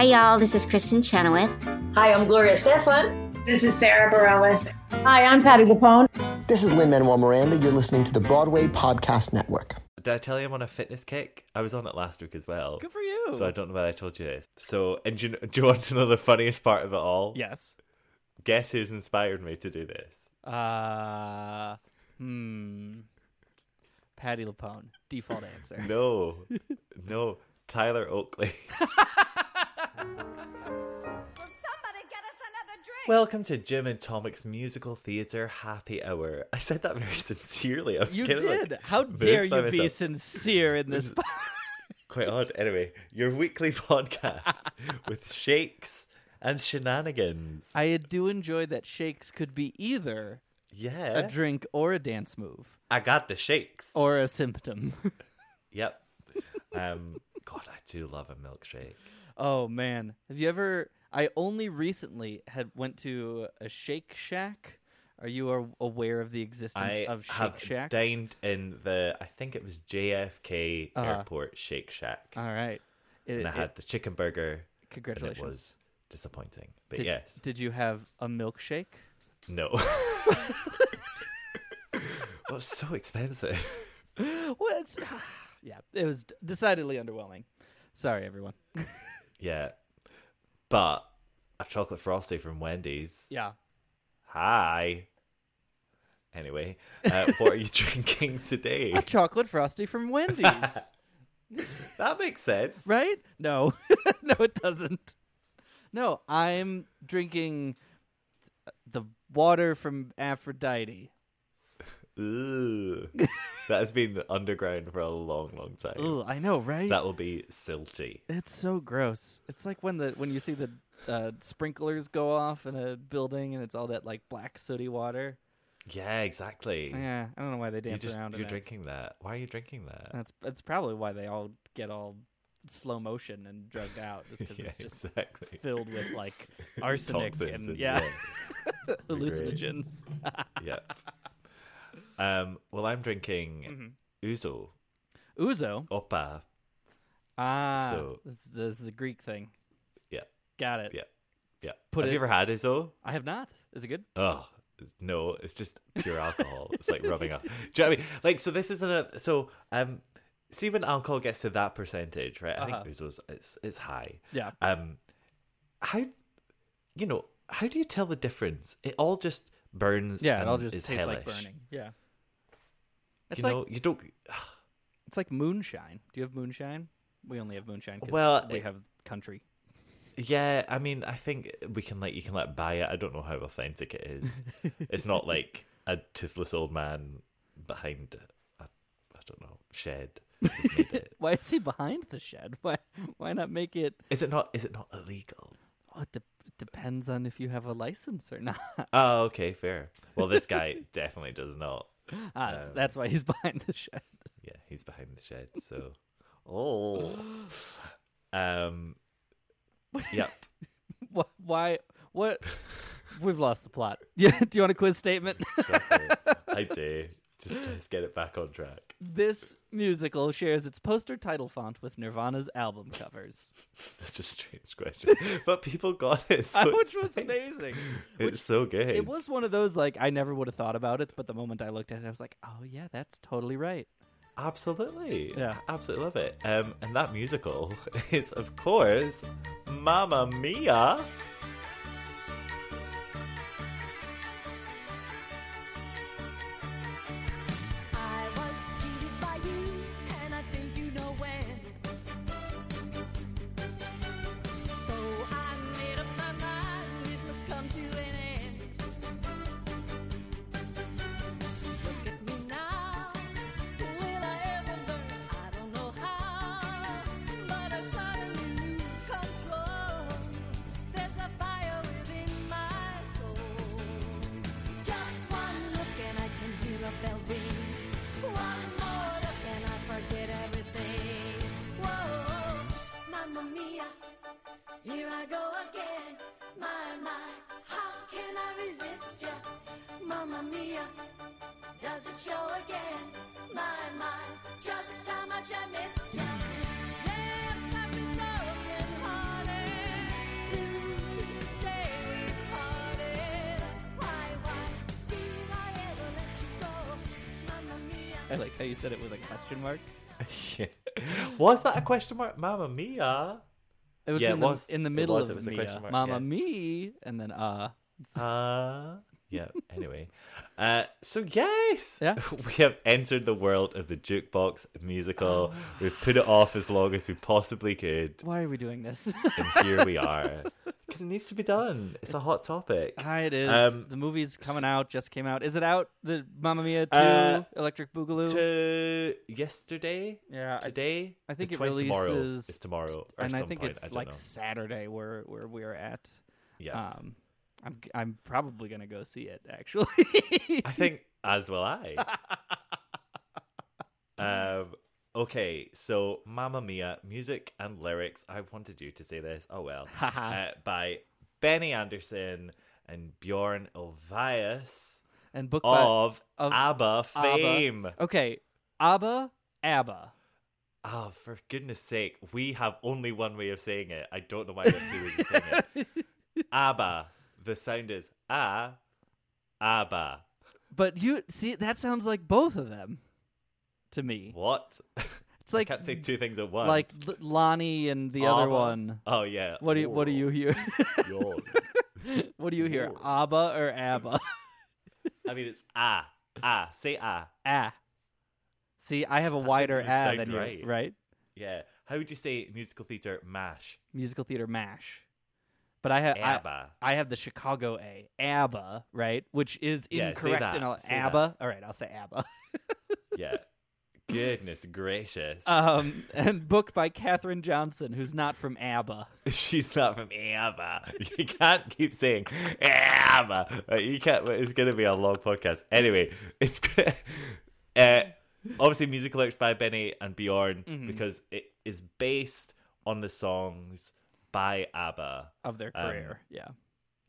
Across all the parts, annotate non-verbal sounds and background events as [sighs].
Hi, y'all. This is Kristin Chenoweth. Hi, I'm Gloria Estefan. This is Sara Bareilles. Hi, I'm Patti LuPone. This is Lin Manuel Miranda. You're listening to the Broadway Podcast Network. Did I tell you I'm on a fitness kick? I was on it last week as well. Good for you. So I don't know whether I told you this. So, and do you, do you want to know the funniest part of it all? yes. Guess who's inspired me to do this? Uh, hmm. Patti LuPone. Default answer. No, no, Tyler Oakley. [laughs] Welcome to Jim and Tommy's musical theatre happy hour. I said that very [laughs] sincerely. I was You kinda, like, did. How dare by you be sincere in this? [laughs] Quite odd. Anyway, your weekly [laughs] podcast with shakes and shenanigans. I do enjoy that shakes could be either yeah, a drink or a dance move I got the shakes. or a symptom. Yep. Um, God, I do love a milkshake. Oh man, have you ever? I only recently had went to a Shake Shack. Are you aware of the existence I of Shake have Shack? dined in the, I think it was JFK Uh-huh. Airport Shake Shack, All right. It, and I it- had the chicken burger, and it congratulations. was disappointing. But did, yes, Did you have a milkshake? no. [laughs] [laughs] well, it's so expensive. Well, it's, yeah, it was decidedly underwhelming. Sorry, everyone. [laughs] Yeah, but a chocolate frosty from Wendy's. Yeah. Hi. Anyway, uh, what are you [laughs] drinking today? A chocolate frosty from Wendy's, [laughs] That makes sense. right? No, [laughs] no, it doesn't. No, I'm drinking the water from Aphrodite. [laughs] That has been underground for a long, long time. Ooh, I know, right? That will be silty. It's so gross. It's like when the when you see the uh, sprinklers go off in a building and it's all that like black sooty water. Yeah, exactly. Yeah, I don't know why they you dance just around. you're drinking that. Why are you drinking that? That's that's probably why they all get all slow motion and drugged out. Is because [laughs] yeah, it's just exactly. filled with like [laughs] arsenic Toxins and, yeah, hallucinogens. yeah. Um. Well, I'm drinking Mm-hmm. ouzo Uzo. opa. Ah, So- this, this is a Greek thing. Yeah. Got it. Yeah. Yeah. Put Have it- you ever had ouzo? I have not. Is it good? Oh no, it's just pure alcohol. it's like [laughs] rubbing off. Do you know what I mean? Like, so this isn't a so um. See when alcohol gets to that percentage, right? I Uh-huh. think ouzo's it's it's high. Yeah. Um, how, you know, how do you tell the difference? It all just burns. Yeah, it all just tastes like burning. Yeah. It's You like know, you don't. it's like moonshine. Do you have moonshine? We only have moonshine. Well, we it- have country. Yeah, I mean, I think we can like you can like buy it. I don't know how authentic it is. [laughs] it's not like a toothless old man behind a, I don't know, shed. who's made [laughs] it. Why is he behind the shed? Why why not make it? Is it not? Is it not illegal? Oh, it, de- depends on if you have a license or [laughs] not. Oh, okay, fair. Well, this guy definitely does not. [laughs] Ah, that's, Um, that's why he's [laughs] behind the shed. Yeah, he's behind the shed. So, [gasps] oh, [gasps] um, [laughs] yep. Wh- Why? What? We've lost the plot. Yeah. Do you want a quiz statement? I'd say just let's get it back on track. this musical shares its poster title font with Nirvana's album covers, [laughs] Such a strange question, [laughs] but people got it, so [laughs] which was amazing. It's so gay. It was one of those like I never would have thought about it, but the moment I looked at it, I was like, "Oh yeah, that's totally right." absolutely, Yeah. absolutely love it. Um, and that musical is of course Mamma Mia. Was that a question mark? Mamma mia. It was Yeah, in it the was. in the It middle was. It of was a Mia. question mark, Mama yeah. me, and then uh. Uh, yeah. Anyway, uh, so yes, Yeah. [laughs] we have entered the world of the jukebox musical. We've put it off as long as we possibly could, Why are we doing this? and here we are [laughs] because it needs to be done. It's a hot topic. Hi, it is. Um, the movie's coming out. Just came out. Is it out? The Mamma Mia two Uh, Electric Boogaloo. To yesterday, yeah, I- today. I think The it 20 tomorrow releases- is tomorrow, or and I some think point, it's don't like know. Saturday where where we're at. yeah. Um, I'm I'm probably gonna go see it. Actually, I think as will I. [laughs] um, okay, so Mamma Mia, music and lyrics. I wanted you to say this. Oh well. uh, by Benny Andersson and Bjorn Ulvaeus and book by of, of ABBA ABBA. fame. okay, ABBA, ABBA. Oh, for goodness sake, we have only one way of saying it. I don't know why we have two ways of saying it. [laughs] ABBA. The sound is ah, ABBA. But you see, that sounds like both of them to me. What? It's like I can't say two things at once. like L- Lonnie and the other ABBA. one. Oh yeah. What do you What do you hear? [laughs] What do you hear? ABBA or ABBA? I mean, it's ah, ah. Say ah. ah. See, I have a wider ah than you, right. right? Yeah. How would you say musical theater mash? Musical theater mash. But I have I, ABBA. I have the Chicago A, ABBA, right? Which is Yeah, incorrect that, in all, say ABBA. All right, I'll say ABBA. [laughs] yeah. Goodness gracious. um, and book by Catherine Johnson, who's not from ABBA. [laughs] She's not from ABBA. You can't keep saying ABBA. Uh, You can't. It's going to be a long podcast. Anyway, it's [laughs] uh, obviously music lyrics by Benny and Bjorn Mm-hmm. because it is based on the songs by ABBA. of their Um, career. yeah.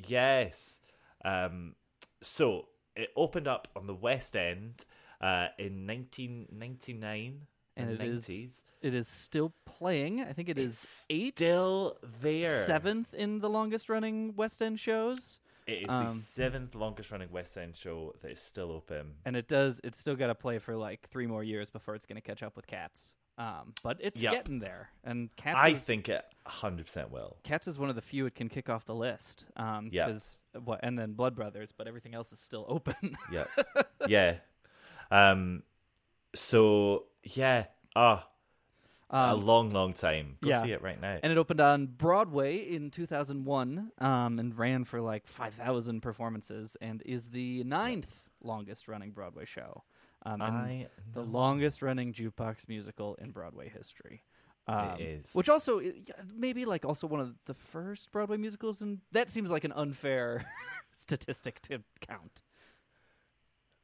Yes. Um, so it opened up on the West End uh, in 1999 And and it is 90s. it is still playing. I think it is eight, Still there. seventh in the longest running West End shows. It is Um, the seventh longest running West End show that is still open. And it does it's still gotta play for like three more years before it's gonna catch up with Cats. Um, but it's Yep. getting there. And Cats I is, think it 100% will. Cats is one of the few it can kick off the list. Um, Yeah. 'cause- what and then Blood Brothers, but everything else is still open. [laughs] Yeah. yeah. Um, so, yeah. Ah, a Um, long, long time. Go yeah. see it right now. and it opened on Broadway in 2001 um, and ran for like 5,000 performances and is the ninth longest running Broadway show. Um, and the longest running jukebox musical in Broadway history. Um, is. Which also, maybe like also one of the first Broadway musicals, and that seems like an unfair [laughs] statistic to count.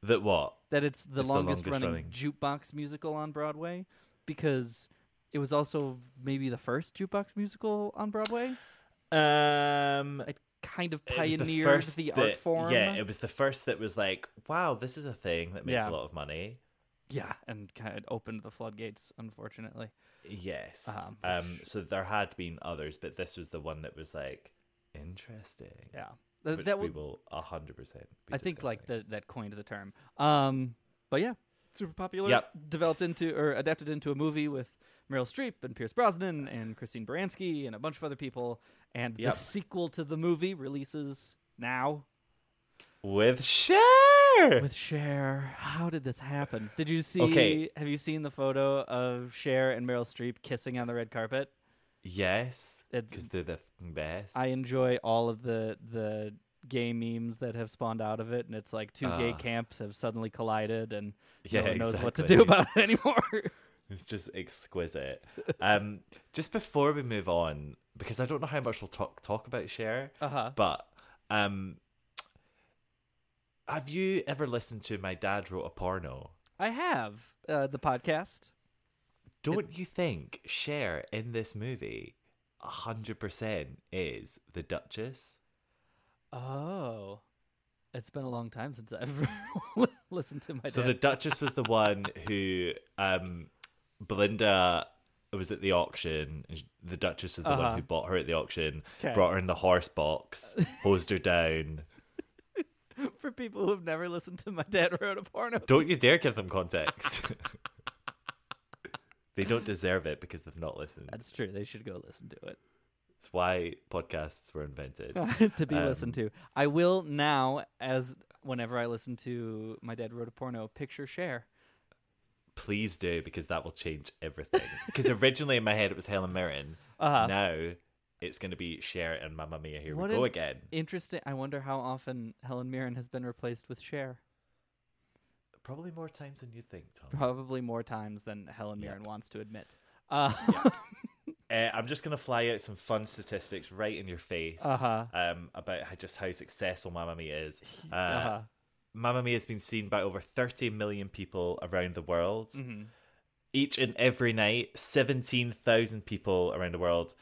That what? That it's the It's the longest, longest running, running. jukebox musical on Broadway because it was also maybe the first jukebox musical on Broadway. Um, It kind of it was the pioneered the, that- art form. Yeah, it was the first that was like, wow, this is a thing that makes Yeah. a lot of money. Yeah, and kind of opened the floodgates, unfortunately. Yes. Um, Um, so there had been others, but this was the one that was like interesting. Yeah, Th- Which that we will hundred percent. I think like the, that coined the term. Um, but yeah, super popular. Yep. Developed into or adapted into a movie with Meryl Streep and Pierce Brosnan and Christine Baranski and a bunch of other people. And Yep. the sequel to the movie releases now with Cher. With Cher. How did this happen? Did you see? Okay. Have you seen the photo of Cher and Meryl Streep kissing on the red carpet? yes, because they're the best. I enjoy all of the the gay memes that have spawned out of it, and it's like two gay Ah. camps have suddenly collided, and Yeah, no one knows what to do about it anymore. [laughs] It's just exquisite. um, just before we move on, because I don't know how much we'll talk talk about Cher, Uh-huh. but um, have you ever listened to My Dad Wrote a Porno? I have uh, the podcast. Don't you think Cher in this movie, hundred percent is the Duchess? Oh, it's been a long time since I've [laughs] listened to my. So dad. the Duchess was the one who um, Belinda was at the auction. The Duchess was the Uh-huh. one who bought her at the auction, 'Kay. brought her in the horse box, hosed her down, For people who've never listened to My Dad Wrote a Porno. Don't you dare give them [laughs] context. [laughs] they don't deserve it because they've not listened. That's true. They should go listen to it. It's why podcasts were invented. [laughs] to be Um, listened to. I will now, as whenever I listen to My Dad Wrote a Porno, picture share. Please do because that will change everything. Because originally in my head it was Helen Mirren. Uh-huh. Now it's going to be Cher and Mamma Mia. Here What we go again. Interesting. I wonder how often Helen Mirren has been replaced with Cher. Probably more times than you think, Tom. Probably more times than Helen Yep. Mirren wants to admit. Uh [laughs] Uh, I'm just going to fly out some fun statistics right in your face huh. um, about how, just how successful Mamma Mia is. Uh, Uh huh. Mamma Mia has been seen by over 30 million people around the world. hmm Each and every night, 17,000 people around the world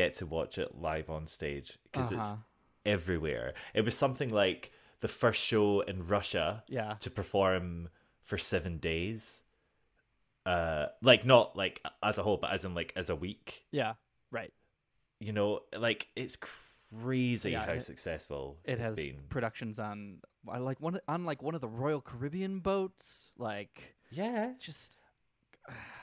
get to watch it live on stage because Uh-huh. it's everywhere. It was something like the first show in Russia Yeah. to perform for seven days. Uh, like not like as a whole, but as in like as a week. Yeah. Right. You know, like it's crazy Yeah, how it- successful It has been. productions on I like one on like one of the Royal Caribbean boats. Like yeah, just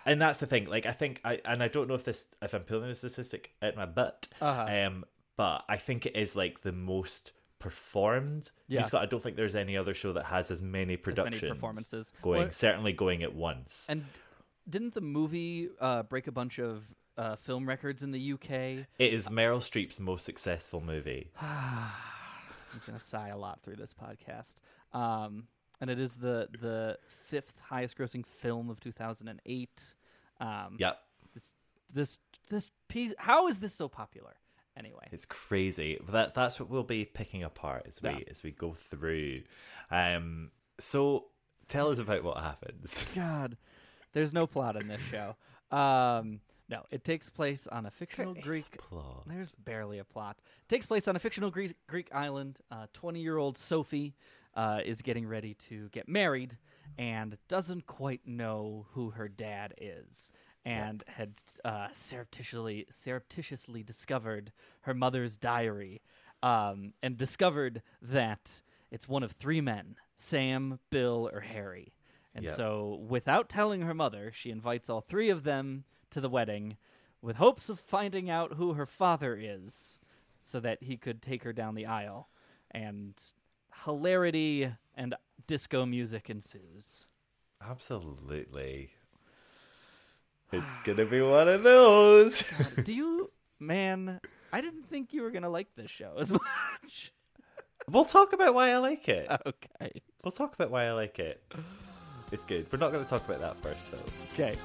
and that's the thing. Like I think I and I don't know if this if I'm pulling a statistic out my butt. uh Um, but I think it is like the most performed Yeah. musical. I don't think there's any other show that has as many as productions many performances. going. What- Certainly going at once. and didn't the movie uh, break a bunch of uh, film records in the UK? it is Meryl Streep's most successful movie. [sighs] I'm gonna sigh a lot through this podcast. Um, and it is the the fifth highest grossing film of 2008. Um, Yep, This this piece. How is this so popular? Anyway. it's crazy. But That that's what we'll be picking apart as we Yeah. as we go through. Um, so tell us about what happens. [laughs] God, there's no plot in this show. Um, no, it takes place on a fictional There Greek. a plot. There's barely a plot. takes place on a fictional Greek, Greek island. Twenty-year-old Sophie uh, is getting ready to get married and doesn't quite know who her dad is, and had uh, surreptitiously surreptitiously discovered her mother's diary, um, and discovered that it's one of three men: Sam, Bill, or Harry. And Yep. so, without telling her mother, she invites all three of them to the wedding with hopes of finding out who her father is so that he could take her down the aisle. And hilarity and disco music ensues. Absolutely. It's gonna be one of those. [laughs] Do you, man, I didn't think you were going to like this show as [laughs] much. we'll talk about why I like it. okay. We'll talk about why I like it. It's good. We're not going to talk about that first, though. Okay.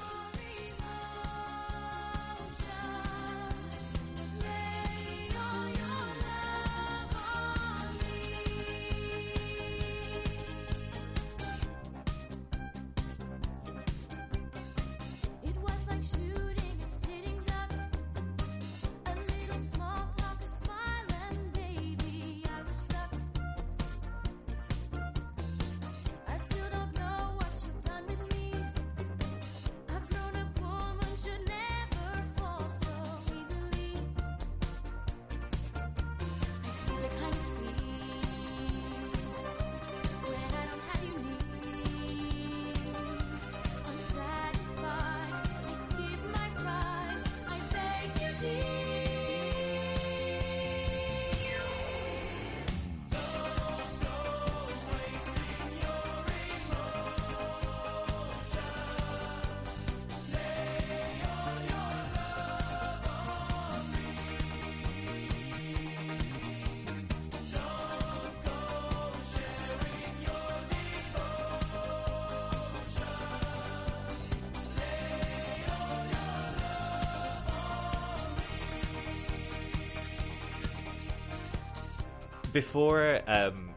Before um,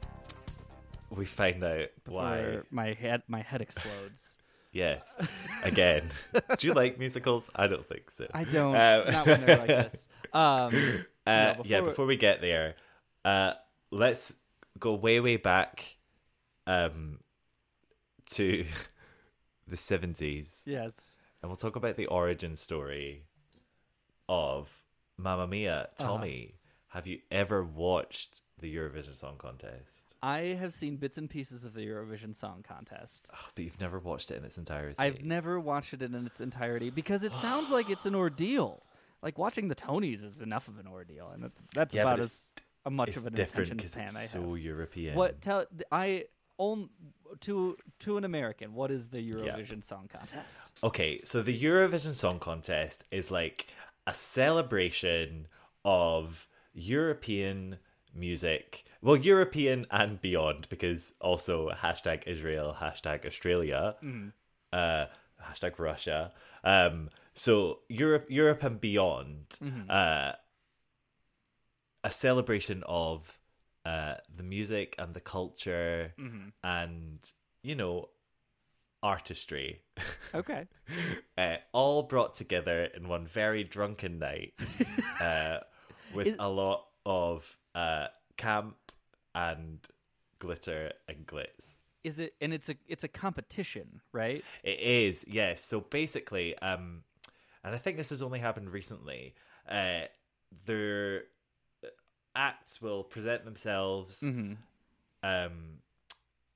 we find out why, my head, my head explodes. [laughs] yes, again, do you like musicals? I don't think so. I don't. Um, not when they're like this. [laughs] Um, Uh, No, yeah, before- before we get there, uh, let's go way, way back um, to [laughs] the 70s yes. and we'll talk about the origin story of Mamma Mia. Uh-huh. Tommy, Have you ever watched the Eurovision Song Contest? I have seen bits and pieces of the Eurovision Song Contest. Oh, but you've never watched it in its entirety. I've never watched it in its entirety because it sounds like it's an ordeal. Like watching the Tonys is enough of an ordeal, and that's that's Yeah, about as much of an different because it's I so have. European. What tell I own to to an American? What is the Eurovision Song Contest? Okay, so the Eurovision Song Contest is like a celebration of European music. Well, European and beyond, because also hashtag Israel, hashtag Australia, uh, hashtag Russia. Um, so Europe, Europe and beyond, uh, a celebration of uh, the music and the culture and you know artistry. Okay, [laughs] uh, all brought together in one very drunken night [laughs] uh, with Is- a lot of uh, camp and glitter and glitz. is it? And it's a it's a competition, right? It is, yes. So basically, um, and I think this has only happened recently. Uh, their acts will present themselves. Mm-hmm. Um,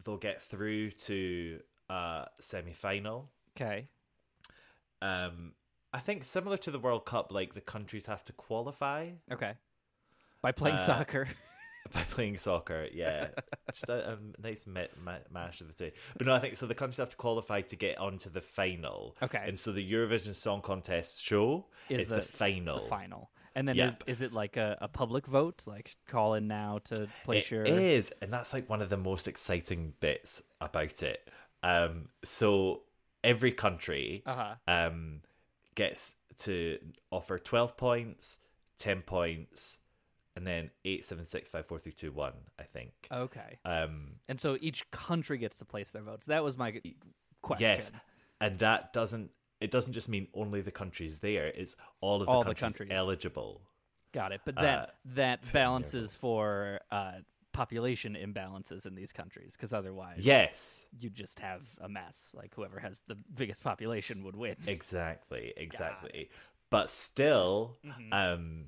they'll get through to a semi-final. Okay, Um, I think similar to the World Cup, like the countries have to qualify okay. By playing Uh, soccer. [laughs] [laughs] by playing soccer. Yeah, just a, a nice ma- ma- mash of the two. But no, I think so. The countries have to qualify to get onto the final. Okay. and so the Eurovision Song Contest show Is is, the, the- final. the final. And then Yep. is, is it like a, a public vote? Like call in now to place It your is, and that's like one of the most exciting bits about it. Um, so every country Uh-huh. um gets to offer twelve points, ten points, and then eight, seven, six, five, four, three, two, one. I think. Okay. Um, And so each country gets to place their votes. That was my question. yes, and that doesn't. It doesn't just mean only the countries there. It's all of the All the countries, countries. eligible. Got it. But that Uh, that [laughs] balances for uh, population imbalances in these countries because otherwise, Yes, you just have a mess. Like whoever has the biggest population would win. Exactly, exactly. But still, um,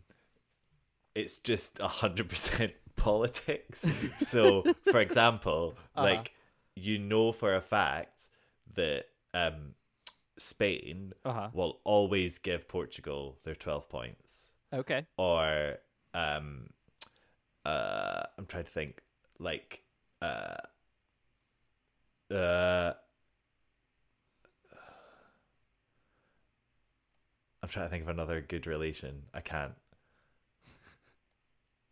it's just a hundred percent [laughs] politics. So, [laughs] for example, like you know for a fact that um, Spain Uh-huh. will always give Portugal their twelve points, Okay. or um, uh, I'm trying to think, like, uh, uh. I'm trying to think of another good relation. I can't.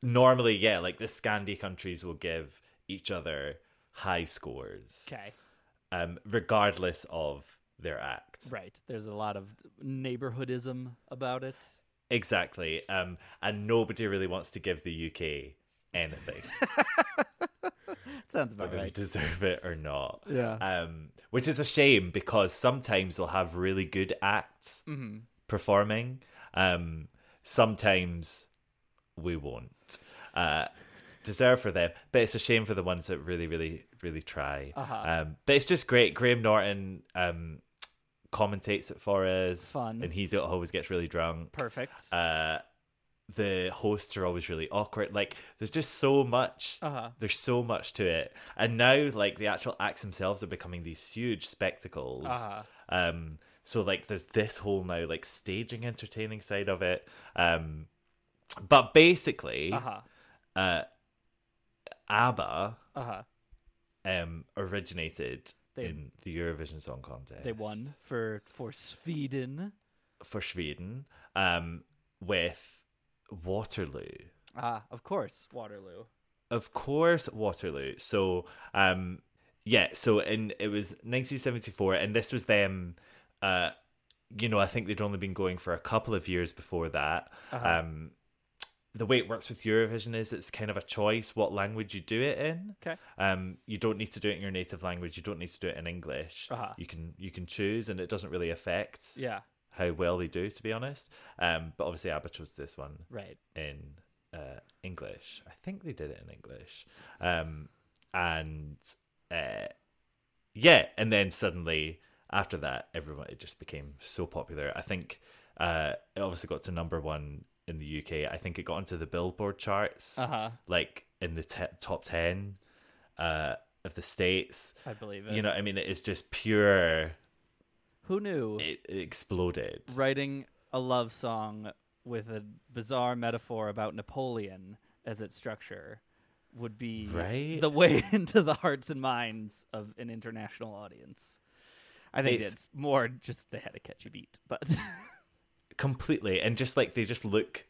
Normally, yeah, like the Scandi countries will give each other high scores, Okay. um, regardless of their act. Right. There's a lot of neighborhoodism about it. Exactly. Um, and nobody really wants to give the UK anything, [laughs] Sounds about right. whether they deserve it or not. Yeah. Um, which is a shame because sometimes they'll have really good acts Mm-hmm. performing. Um, sometimes we won't. Uh, deserve for them, but it's a shame for the ones that really, really, really try. Uh-huh. Um, but it's just great. Graham Norton um, commentates it for us, Fun. and he's always gets really drunk. Perfect. Uh, the hosts are always really awkward. Like, there's just so much. Uh-huh. There's so much to it, and now like the actual acts themselves are becoming these huge spectacles. Uh-huh. Um, so like, there's this whole now like staging, entertaining side of it. Um, but basically, Uh-huh. uh, ABBA Uh-huh. um originated They- in the Eurovision Song Contest. They won for for Sweden. for Sweden um with Waterloo. Ah, of course, Waterloo. Of course, Waterloo. So, um, yeah. So, in it was 1974, and this was them. Uh, you know, I think they'd only been going for a couple of years before that. Um, the way it works with Eurovision is it's kind of a choice what language you do it in. Okay. Um, you don't need to do it in your native language. You don't need to do it in English. Uh-huh. You can you can choose, and it doesn't really affect Yeah. how well they do, to be honest. Um, but obviously, ABBA chose this one Right. in uh, English. I think they did it in English. Um, and uh, yeah, and then suddenly after that, everyone it just became so popular. I think uh, it obviously got to number one in the UK. I think it got into the Billboard charts, Uh huh. like in the te- top ten uh, of the states. I believe it. You know, I mean, it is just pure. Who knew? It, it exploded. writing a love song with a bizarre metaphor about Napoleon as its structure would be Right? the way [laughs] into the hearts and minds of an international audience. I think It's- it's, more just they had a catchy beat, but [laughs] completely and just like they just look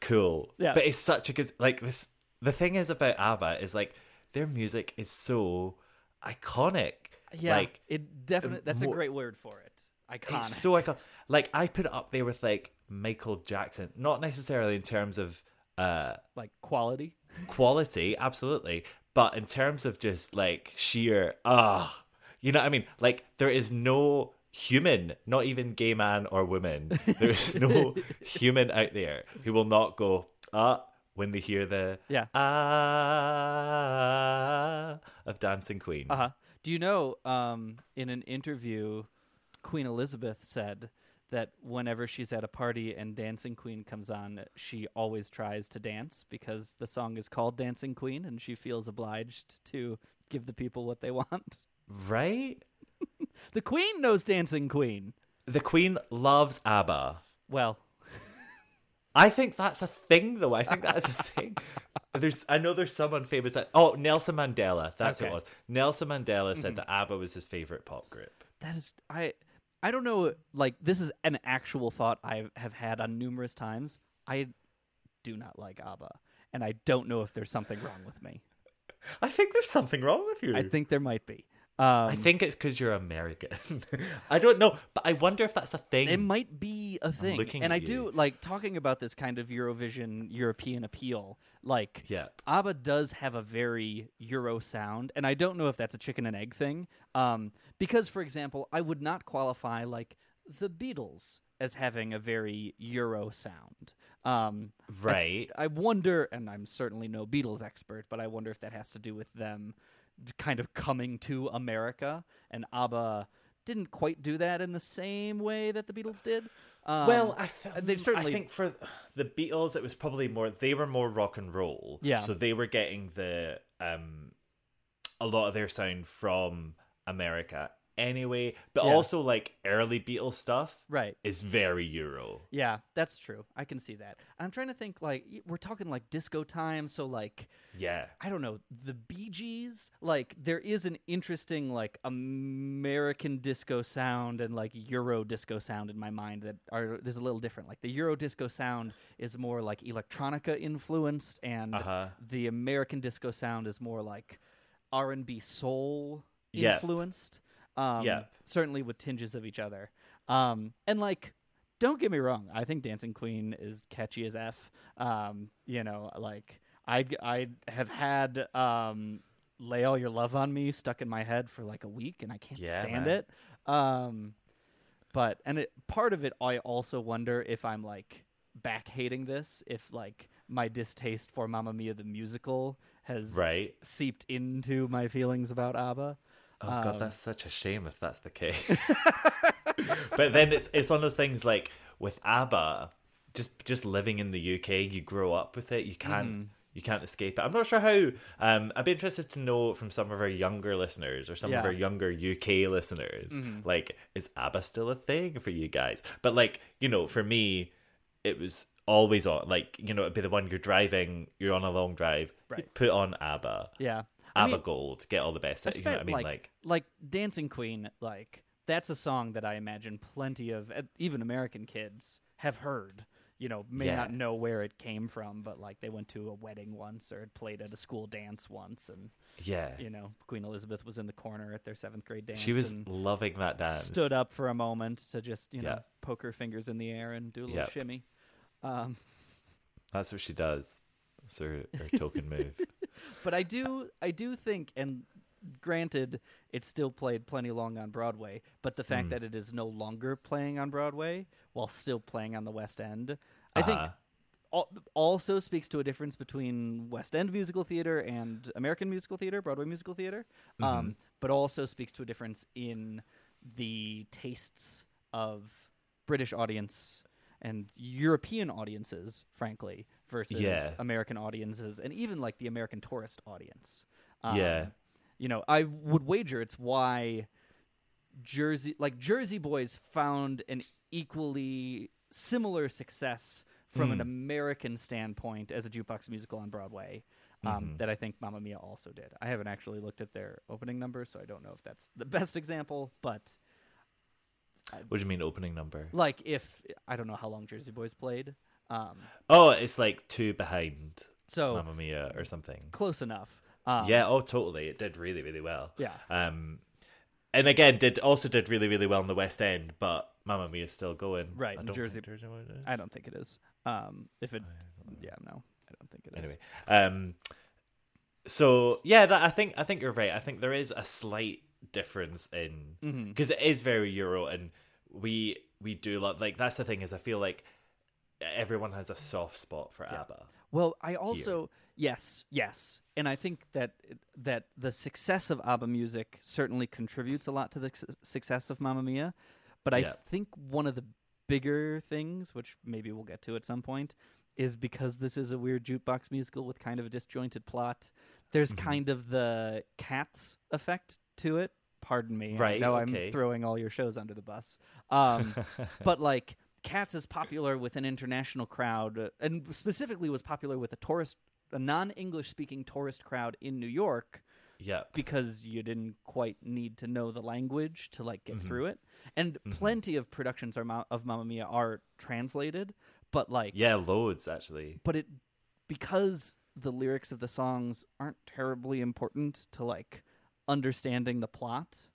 cool Yeah. but it's such a good like this the thing is about abba is like their music is so iconic yeah, like it definitely that's a great word for it. Iconic. it's so iconic like i put it up there with like michael jackson not necessarily in terms of uh like quality. quality absolutely but in terms of just like sheer ah you know what i mean like there is no human not even gay man or woman there's no [laughs] human out there who will not go ah when they hear the Yeah. ah of dancing queen Uh huh. Do you know? Um, in an interview, Queen Elizabeth said that whenever she's at a party and Dancing Queen comes on, she always tries to dance because the song is called Dancing Queen, and she feels obliged to give the people what they want. right The Queen knows Dancing Queen. the queen loves abba Well, I think that's a thing, though. I think that is a thing. [laughs] There's, I know there's someone famous that. Oh, Nelson Mandela. That's Okay. what it was. Nelson Mandela said mm-hmm. that ABBA was his favorite pop group. that is I. I don't know. Like this is an actual thought I have had on numerous times. I do not like ABBA, and I don't know if there's something wrong with me. [laughs] I think there's something wrong with you. I think there might be. Um, I think it's because you're American. [laughs] I don't know, but I wonder if that's a thing. It might be a thing. looking and I do like talking about this kind of Eurovision European appeal. Like Yep. ABBA does have a very Euro sound, and I don't know if that's a chicken and egg thing. Um, because for example, I would not qualify like the Beatles as having a very Euro sound. Um, Right. I wonder, and I'm certainly no Beatles expert, but I wonder if that has to do with them kind of coming to America, and ABBA didn't quite do that in the same way that the Beatles did. Um, well, I, th- they've certainly I think for the Beatles, it was probably more. They were more rock and roll. Yeah. So they were getting the um, a lot of their sound from America anyway, but Yeah. also like early Beatles stuff right. is very Euro. Yeah, that's true. I can see that. I'm trying to think like we're talking like disco time, so like Yeah. I don't know, the Bee Gees, like there is an interesting like American disco sound and like Euro disco sound in my mind that are there's a little different. Like the Euro disco sound is more like electronica influenced and Uh-huh. the American disco sound is more like R&B soul Yep. Um Yep. certainly with tinges of each other. Um and like don't get me wrong, I think Dancing Queen is catchy as F. Um, you know, like I I have had um lay all your love on me stuck in my head for like a week and I can't Yeah, stand man. it. Um but and it part of it I also wonder if I'm like back hating this, if like my distaste for Mamma Mia the musical has Right. seeped into my feelings about ABBA. Oh Um, god, that's such a shame if that's the case. [laughs] but then it's it's one of those things like with ABBA, just just living in the UK, you grow up with it. You can't Mm-hmm. you can't escape it. I'm not sure how. Um, I'd be interested to know from some of our younger listeners or some Yeah. of our younger UK listeners, like is ABBA still a thing for you guys? But like you know, for me, it was always on. Like you know, it'd be the one you're driving, you're on a long drive, Right. put on ABBA. Yeah. I ABBA mean, Gold, get all the best. You know what I mean? like, like like Dancing Queen, like that's a song that I imagine plenty of even American kids have heard. You know, may Yeah. not know where it came from, but like they went to a wedding once or had played at a school dance once, and yeah. you know, Queen Elizabeth was in the corner at their seventh grade dance. She was loving that dance. stood up for a moment to just you know Yeah. poke her fingers in the air and do a little Yep. shimmy. Um, That's what she does. That's her, her [laughs] token move. But I do I do think and granted it's still played plenty long on Broadway, but the fact that it is no longer playing on Broadway while still playing on the West End, I think Uh-huh. al- also speaks to a difference between West End musical theater and American musical theater, Broadway musical theater. Mm-hmm. Um, but also speaks to a difference in the tastes of British audience and European audiences, frankly, versus Yeah. American audiences, and even like the American tourist audience. Um, yeah. you know, I would wager it's why Jersey, like Jersey Boys, found an equally similar success from an hmm. American standpoint as a jukebox musical on Broadway. Um, mm-hmm. That I think Mamma Mia also did. I haven't actually looked at their opening numbers, so I don't know if that's the best example. But What do you mean opening number? like, if I don't know how long Jersey Boys played, um, Oh, it's like two behind so Mamma Mia or something. close enough. Um, yeah, oh totally. It did really, really well. Yeah. Um and again did also did really, really well in the West End, but Mamma Mia is still going. Right, I don't Jersey- think Jersey Boys is. I don't think it is. Um, if it, yeah, no, I don't think it is. anyway um so yeah that, i think i think you're right i think there is a slight difference in Mm-hmm. because it is very euro and we we do love like that's the thing is i feel like everyone has a soft spot for abba Well, I also yes, yes, and I think that that the success of ABBA music certainly contributes a lot to the su- success of Mamma Mia, but I Yeah. think one of the bigger things, which maybe we'll get to at some point, is because this is a weird jukebox musical with kind of a disjointed plot. There's Mm-hmm. kind of the Cats effect to it. Pardon me. I Right, know okay. I'm throwing all your shows under the bus. Um, [laughs] but like Cats is popular with an international crowd, uh, and specifically was popular with a tourist, a non-English speaking tourist crowd in New York yeah because you didn't quite need to know the language to like Mm-hmm. get through it. And plenty of productions are Ma- of Mamma Mia are translated, but like yeah loads actually but it because the lyrics of the songs aren't terribly important to like understanding the plot,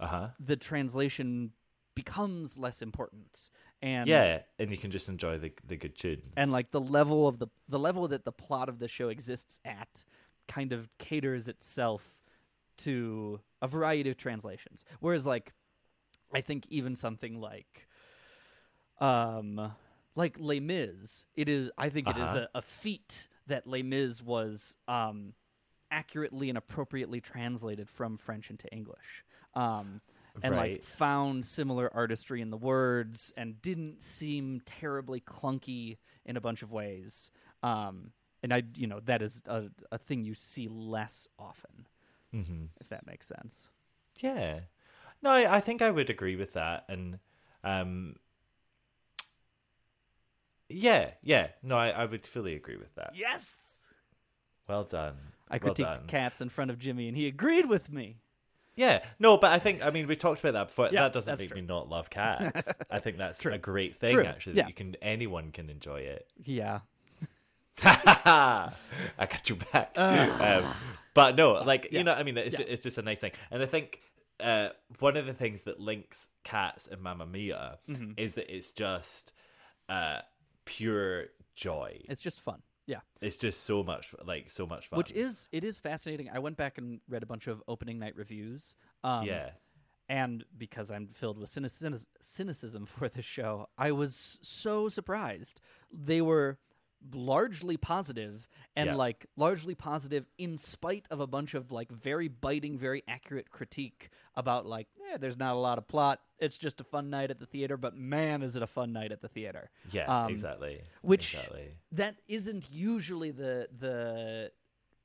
uh-huh the translation becomes less important. And yeah and you can just enjoy the the good tunes. and like the level of the the level that the plot of the show exists at kind of caters itself to a variety of translations. Whereas like i think even something like um like les mis it is i think it is Uh-huh. a, a feat that les mis was um accurately and appropriately translated from french into english. Um and like found similar artistry in the words and didn't seem terribly clunky in a bunch of ways. Um, and I, you know, that is a, a thing you see less often, mm-hmm. if that makes sense. Yeah. No, I, I think I would agree with that. And um Yeah, yeah. No, I, I would fully agree with that. Yes, Well done. I well critiqued cats in front of Jimmy, and he agreed with me. Yeah. No, but I think I mean we talked about that before. Yeah, that doesn't make true. me not love cats. [laughs] I think that's True. a great thing True. actually Yeah. that you can anyone can enjoy it. Yeah, [laughs] I got you back. um, but no, like yeah. you know, I mean, it's just, it's just a nice thing, and I think uh, one of the things that links Cats and Mamma Mia Mm-hmm. is that it's just uh, pure joy. it's just fun. Yeah, It's just so much like so much fun. which is it is fascinating. I went back and read a bunch of opening night reviews. Um, yeah, and because I'm filled with cynic- cynic- cynicism [laughs] for this show, I was so surprised. They were largely positive and Yeah. like largely positive in spite of a bunch of like very biting, very accurate critique about like, eh, there's not a lot of plot. It's just a fun night at the theater, but man, is it a fun night at the theater. yeah, Um, exactly. which exactly. that isn't usually the the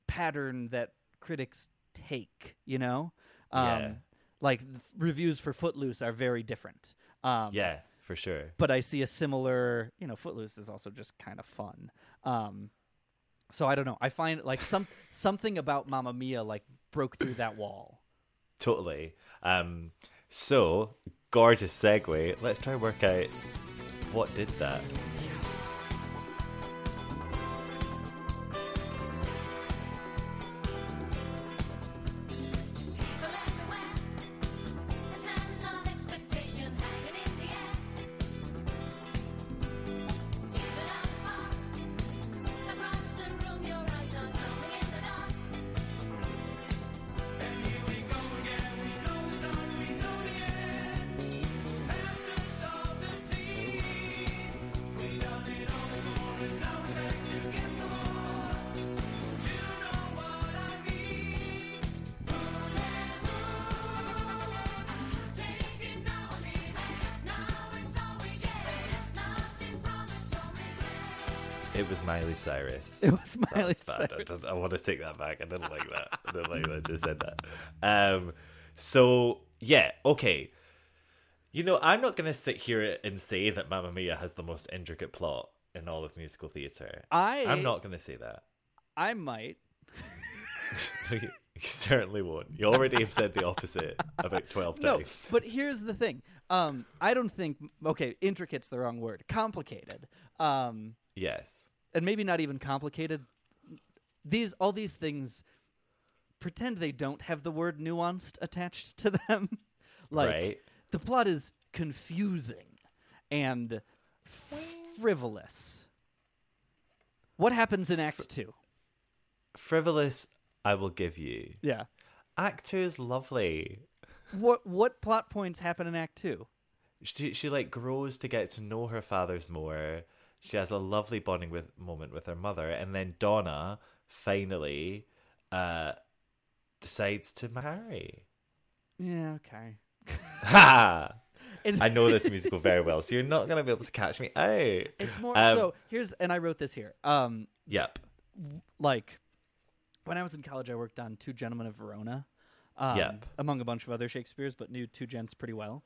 pattern that critics take, you know? Um, Yeah. Like reviews for Footloose are very different. Um, Yeah, for sure. But I see a similar, you know, Footloose is also just kind of fun. Um, so I don't know. I find like some [laughs] something about Mamma Mia like broke through that wall. Totally. Um, so gorgeous segue. Let's try and work out what did that. Cyrus. It was Miley That's. I, just, I want to take that back. I didn't like that. I didn't like that. I just said that. [laughs] Um, so yeah, okay. You know, I'm not going to sit here and say that Mamma Mia has the most intricate plot in all of musical theatre. I I'm not going to say that. I might. [laughs] you certainly won't. You already have said the opposite about 12 No, times. but here's the thing. Um, I don't think okay, intricate's the wrong word. Complicated. Um, yes. And maybe not even complicated. These all these things pretend they don't have the word nuanced attached to them. [laughs] like Right. the plot is confusing and frivolous. What happens in Act Two? Frivolous, I will give you. Yeah. Act 2 is lovely. What what plot points happen in Act Two? she she like grows to get to know her fathers more. She has a lovely bonding with moment with her mother, and then Donna finally uh decides to marry. Yeah. Okay. Ha! [laughs] I know this musical very well, so you're not gonna be able to catch me out. It's more Um, so. Here's and I wrote this here. Um, Yep. like when I was in college, I worked on Two Gentlemen of Verona. Um, Yep. Among a bunch of other Shakespeare's, but knew Two Gents pretty well.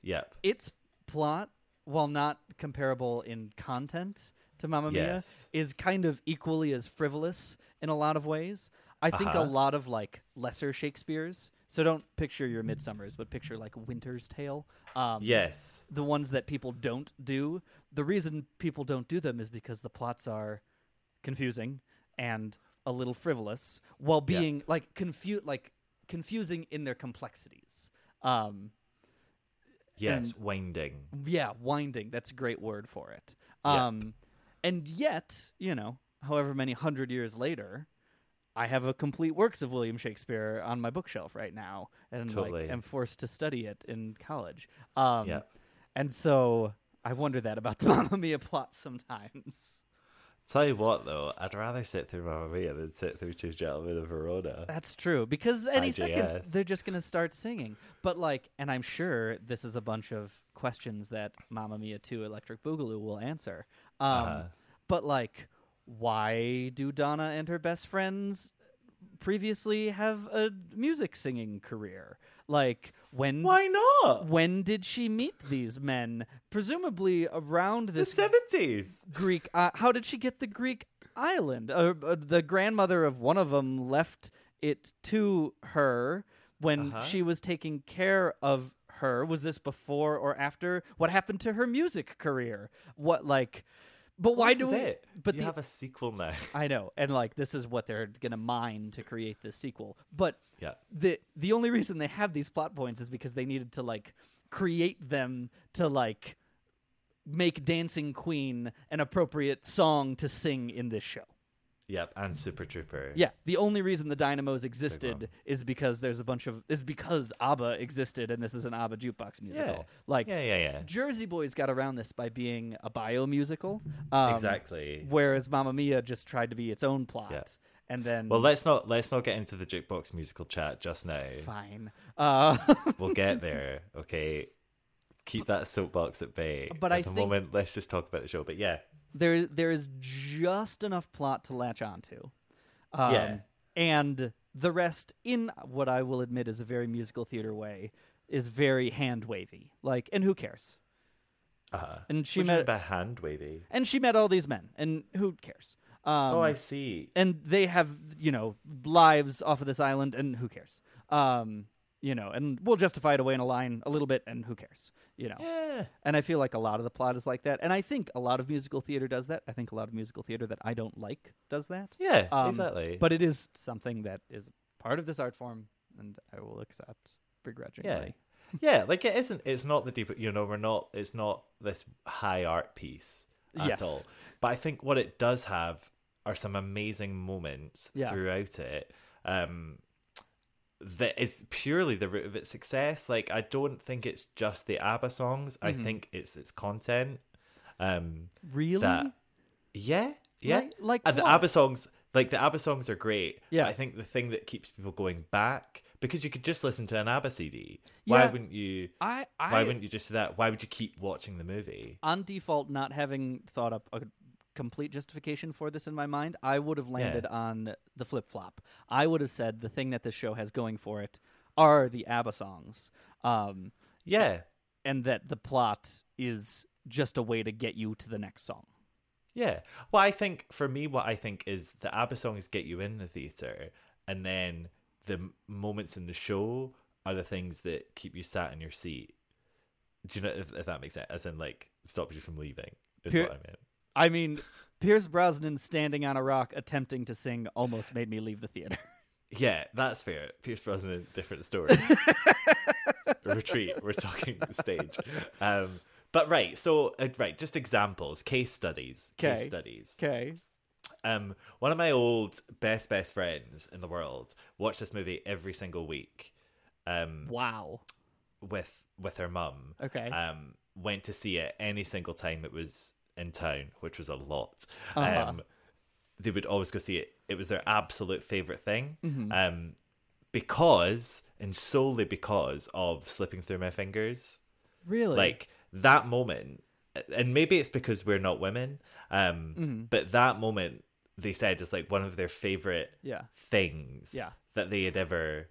Yep. Its plot, while not comparable in content to Mamma Mia, is kind of equally as frivolous in a lot of ways. I think a Uh-huh. lot of like lesser Shakespeare's. So don't picture your Midsummers, but picture like Winter's Tale. Um, Yes. the ones that people don't do. The reason people don't do them is because the plots are confusing and a little frivolous, while Yeah. being like confu- like confusing in their complexities. Um, Yes. and- winding. yeah, winding. That's a great word for it. Yep. Um, and yet, you know, however many hundred years later, I have a complete works of William Shakespeare on my bookshelf right now, and Totally. like am forced to study it in college. Um, Yep. and so I wonder that about the [laughs] Mamma Mia plot sometimes. Tell you what, though, I'd rather sit through Mamma Mia than sit through Two Gentlemen of Verona. That's true because any IJS. second they're just gonna start singing. But like, and I'm sure this is a bunch of questions that Mamma Mia 2 Electric Boogaloo will answer. Um, Uh-huh. But like, why do Donna and her best friends previously have a music singing career? Like, when Why not? when did she meet these men? Presumably around The this seventies. Greek. Uh, how did she get the Greek island? Uh, uh, the grandmother of one of them left it to her when Uh-huh. she was taking care of her. Was this before or after? What happened to her music career? What like? But why do we? it? But you the, have a sequel now. [laughs] I know, and like this is what they're gonna mine to create this sequel. But yeah. the the only reason they have these plot points is because they needed to like create them to like make Dancing Queen an appropriate song to sing in this show. Yep. And Super Trooper. Yeah, the only reason the Dynamos existed is because there's a bunch of is because ABBA existed and this is an ABBA jukebox musical. Yeah. Like Yeah. Yeah. Yeah. Jersey Boys got around this by being a bio musical. Um, exactly. Whereas Mamma Mia just tried to be its own plot. Yeah. And then Well, let's not let's not get into the jukebox musical chat just now. fine. Uh, [laughs] We'll get there. Okay. Keep that soapbox at bay. But at I the think- moment, let's just talk about the show. But yeah, there there is just enough plot to latch onto. Um, Yeah. And the rest, in what I will admit is a very musical theater way, is very hand wavy. Like, and who cares? uh, And she met met a hand wavy. and she met all these men, and who cares? Um, oh, I see. and they have you know lives off of this island, and who cares? Um, you know, and we'll justify it away in a line a little bit, and who cares? You know. Yeah. And I feel like a lot of the plot is like that. And I think a lot of musical theater does that. I think a lot of musical theater that I don't like does that. Yeah. Um, exactly. But it is something that is part of this art form, and I will accept begrudgingly. yeah. yeah, like it isn't. It's not the deep. You know, we're not. It's not this high art piece at Yes. all. But I think what it does have are some amazing moments Yeah. throughout it. Um, that is purely the root of its success. Like I don't think it's just the ABBA songs. I think it's its content. Um, Really? that yeah, yeah. Like- like and the? ABBA songs, like the ABBA songs are great. Yeah. I think the thing that keeps people going back because you could just listen to an ABBA CD. Why wouldn't you? I, I Why wouldn't you just do that? Why would you keep watching the movie? on default not having thought up a complete justification for this in my mind, I would have landed on the flip flop. I would have said the thing that this show has going for it are the ABBA songs, um, Yeah, and that the plot is just a way to get you to the next song. yeah. Well, I think for me, what I think is the ABBA songs get you in the theater, and then the moments in the show are the things that keep you sat in your seat. Do you know if, if that makes sense? As in, like, stops you from leaving. Is Here- what I meant. I mean, Pierce Brosnan standing on a rock attempting to sing almost made me leave the theater. [laughs] Yeah, that's fair. Pierce Brosnan, different story. [laughs] Retreat. We're talking stage. Um, but right, so uh, right, just examples, case studies, case 'Kay. studies. Okay. Um, one of my old best best friends in the world watched this movie every single week. Um, Wow. with with her mum. Okay. Um, went to see it any single time it was in town, which was a lot. Uh-huh. Um, they would always go see it. It was their absolute favorite thing. Mm-hmm. Um, because and solely because of slipping through my fingers. Really? Like that moment, and maybe it's because we're not women. Um, Mm-hmm. but that moment they said is like one of their favorite Yeah. things Yeah. that they had ever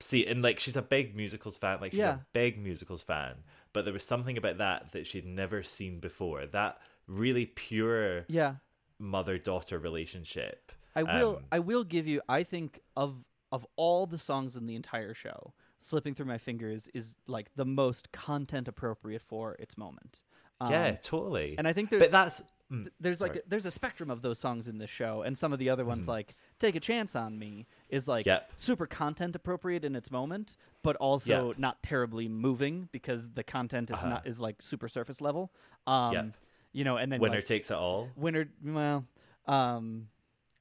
see and like she's a big musicals fan like she's Yeah. a big musicals fan but there was something about that that she'd never seen before that really pure Yeah. mother daughter relationship I will Um, I will give you I think of of all the songs in the entire show, Slipping Through My Fingers is like the most content appropriate for its moment. Um, yeah totally and I think there- but that's mm, there's like sorry. there's a spectrum of those songs in this show and some of the other ones like Take a Chance on Me is like Mm-hmm. Yep. super content appropriate in its moment, but also Yep. not terribly moving because the content is Uh-huh. not is like super surface level. Um Yep. You know, and then winner like, takes it all? winner well um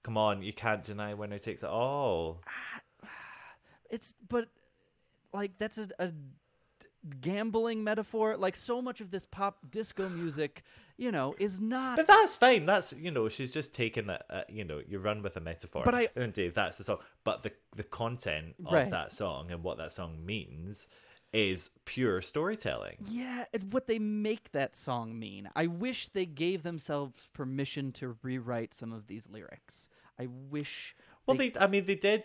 come on you can't deny winner takes it all. [sighs] It's but like that's a, a gambling metaphor. Like so much of this pop disco [sighs] music you know is not but that's fine. That's you know she's just taken a, a you know you run with a metaphor. But I- and Dave that's the song. But the the content of Right. that song and what that song means is pure storytelling yeah and what they make that song mean i wish they gave themselves permission to rewrite some of these lyrics i wish Well, they, I mean, they did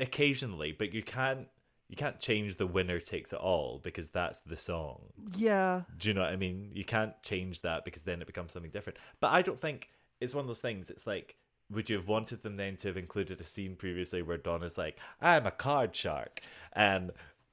occasionally, but you can't, you can't change the winner takes it all because that's the song. yeah Do you know what I mean? You can't change that because then it becomes something different. But I don't think it's one of those things. It's like, would you have wanted them then to have included a scene previously where Donna's like, "I'm a card shark," and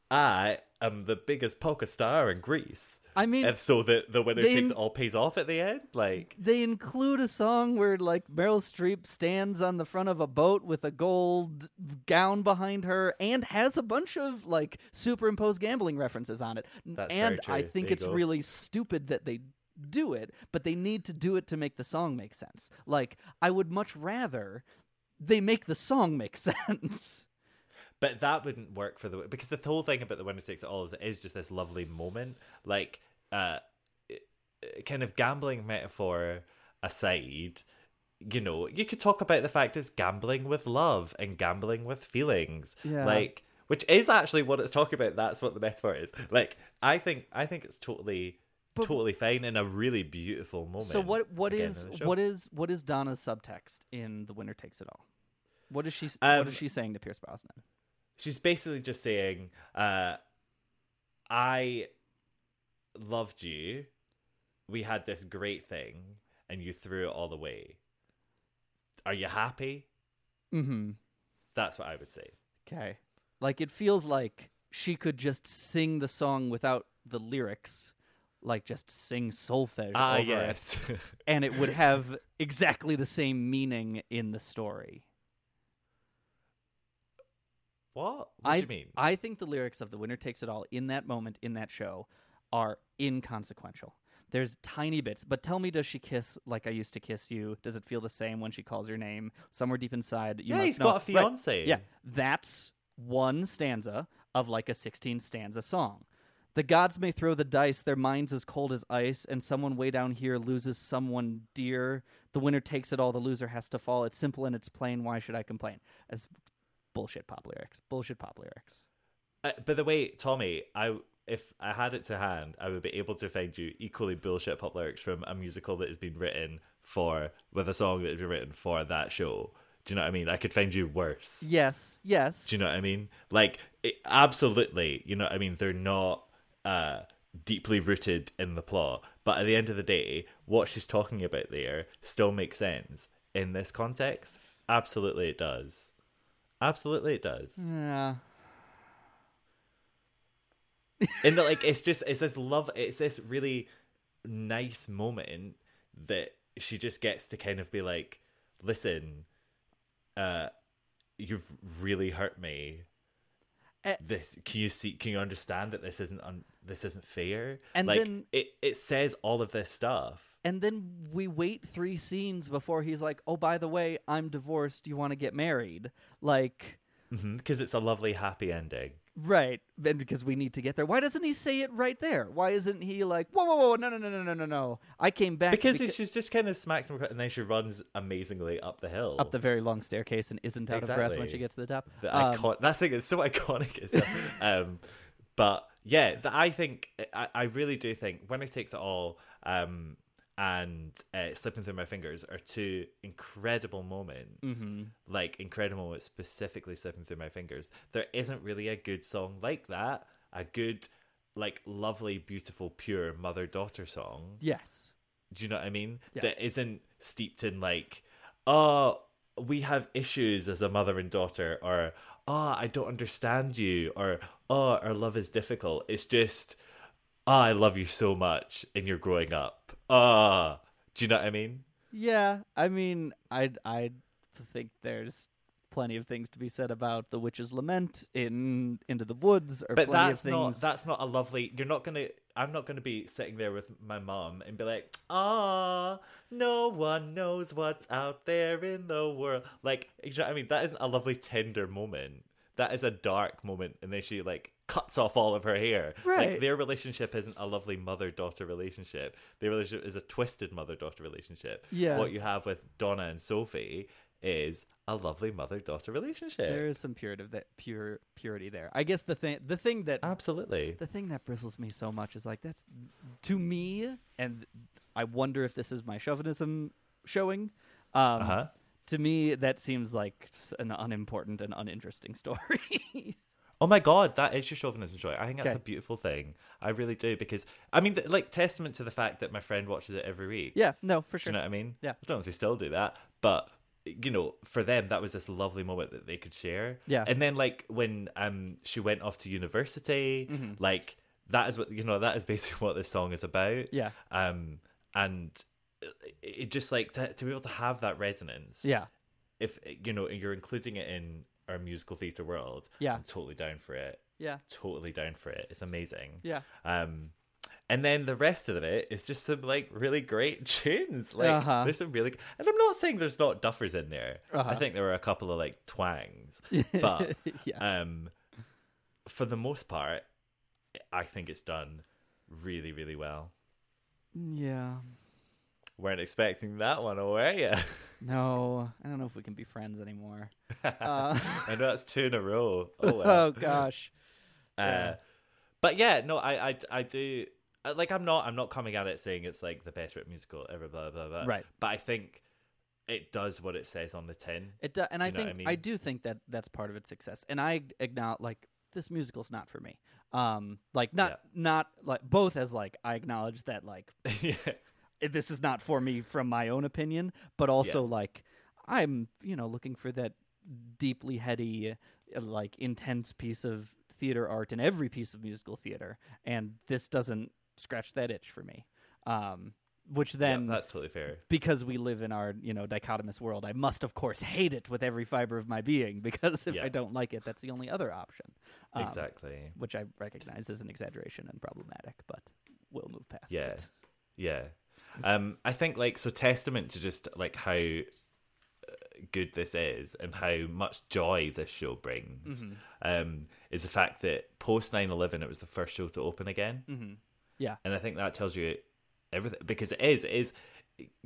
I am the biggest poker star in Greece. I mean, and so the the winner takes all pays off at the end. Like, they include a song where like Meryl Streep stands on the front of a boat with a gold gown behind her and has a bunch of like superimposed gambling references on it. That's and I think There it's really stupid that they do it, but they need to do it to make the song make sense. Like I would much rather they make the song make [laughs] sense. But that wouldn't work for the because the whole thing about the winner takes it all is it is just this lovely moment, like uh, kind of gambling metaphor aside. You know, you could talk about the fact it's gambling with love and gambling with feelings, Yeah. like which is actually what it's talking about. That's what the metaphor is. Like, I think I think it's totally. totally fine in a really beautiful moment. So what what is in the show. what is what is Donna's subtext in The Winner Takes It All? What is she Um, what is she saying to Pierce Brosnan? She's basically just saying, uh, I loved you. We had this great thing, and you threw it all away. Are you happy? Mm-hmm. That's what I would say. Okay. Like it feels like she could just sing the song without the lyrics, like just sing solfege Ah, over yes. it, [laughs] and it would have exactly the same meaning in the story. What? What I, do you mean? I think the lyrics of "The Winner Takes It All" in that moment in that show are inconsequential. There's tiny bits, but tell me, does she kiss like I used to kiss you? Does it feel the same when she calls your name? Somewhere deep inside, you Yeah, must he's know. got a Right. fiance. Yeah, that's one stanza of like a 16 stanza song. The gods may throw the dice, their minds as cold as ice, and someone way down here loses someone dear. The winner takes it all, the loser has to fall. It's simple and it's plain. Why should I complain? As bullshit pop lyrics. Bullshit pop lyrics. Uh, by the way, Tommy, I if I had it to hand, I would be able to find you equally bullshit pop lyrics from a musical that has been written for with a song that has been written for that show. Do you know what I mean? I could find you worse. Yes, yes. Do you know what I mean? Like, it, absolutely. You know what I mean? They're not uh, deeply rooted in the plot, but at the end of the day, what she's talking about there still makes sense in this context. Absolutely, it does. Absolutely, it does. Yeah. and like it's just it's this love it's this really nice moment that she just gets to kind of be like listen uh you've really hurt me Eh. this can you see can you understand that this isn't un, this isn't fair And like then- it it says all of this stuff And then we wait three scenes before he's like, "Oh, by the way, I'm divorced. Do you want to get married?" Like, because it's a lovely happy ending right? And because we need to get there. Why doesn't he say it right there? Why isn't he like, "Whoa, whoa, whoa, no, no, no, no, no, no, no. I came back because beca- she's just kind of smacks him and then she runs amazingly up the hill up the very long staircase and isn't out of breath when she gets to the top." the Um, icon- that thing is so iconic. It's [laughs] um, but yeah, the, I think I, I really do think when it takes it all um, and uh, slipping through my fingers are two incredible moments. Mm-hmm. Like incredible moments, specifically slipping through my fingers. There isn't really a good song like that. A good, like lovely, beautiful, pure mother daughter song yes. do you know what I mean? Yeah. That isn't steeped in like, oh, we have issues as a mother and daughter, or oh, I don't understand you, or oh, our love is difficult. It's just, oh, I love you so much, and you're growing up. Ah, do you know what I mean? Yeah, I mean, I I think there's plenty of things to be said about the witch's lament in Into the Woods, or But that's not that's not a lovely. You're not gonna. I'm not gonna be sitting there with my mom and be like, ah, no one knows what's out there in the world. Like, you know what I mean, that isn't a lovely tender moment. That is a dark moment, and then she like cuts off all of her hair. Right. Like their relationship isn't a lovely mother daughter relationship. Their relationship is a twisted mother daughter relationship. Yeah. What you have with Donna and Sophie is a lovely mother daughter relationship. there is some purity that pure purity there. I guess the thing the thing that Absolutely. the thing that bristles me so much is like that's to me, and I wonder if this is my chauvinism showing. Um, Uh-huh. To me, that seems like an unimportant and uninteresting [laughs] story. Oh my god, that is your chauvinism joy. I think that's Okay. a beautiful thing. I really do because I mean, th- like testament to the fact that my friend watches it every week. yeah, no, for Do sure. you know what I mean? Yeah. I don't know if they still do that, but you know, for them that was this lovely moment that they could share. Yeah. And then like when um she went off to university, Mm-hmm. like that is what you know that is basically [laughs] what this song is about. Yeah. Um and it, it just like to, to be able to have that resonance. Yeah, If you know you're including it in our musical theater world. Yeah. I'm totally down for it yeah, totally down for it. It's amazing. yeah. Um, and then the rest of it is just some like really great [laughs] tunes. Like Uh-huh. there's some really, and I'm not saying there's not duffers in there. Uh-huh. I think there were a couple of like twangs, [laughs] but Yes. um, for the most part, I think it's done really, really well. Yeah. Weren't expecting that one, were you? [laughs] No, I don't know if we can be friends anymore. [laughs] Uh, I know that's two in a row. [laughs] Oh well. oh gosh. Uh, but yeah, no, I, I, I do uh, like. I'm not. I'm not coming at it saying it's like the best rap musical ever. Blah blah blah. Right. But I think it does what it says on the tin. It does, and I you know what think I I, do think that that's part of its success. And I acknowledge like this musical's not for me. Um, like not Yeah. not like both as like I acknowledge that like [laughs] yeah. This is not for me from my own opinion, but also like I'm you know looking for that deeply heady, uh, like intense piece of theater art in every piece of musical theater, and this doesn't scratch that itch for me. Um, which then yeah, that's totally fair. because we live in our you know dichotomous world i must of course hate it with every fiber of my being [laughs] because if Yeah. i don't like it that's the only other option Um, exactly. which i recognize as an exaggeration and problematic but we'll move past Yeah. it Yeah. Um, I think like so testament to just like how uh, good this is and how much joy this show brings Mm-hmm. um, is the fact that post 9-11 it was the first show to open again Mm-hmm. yeah and I think that tells you everything because it is it is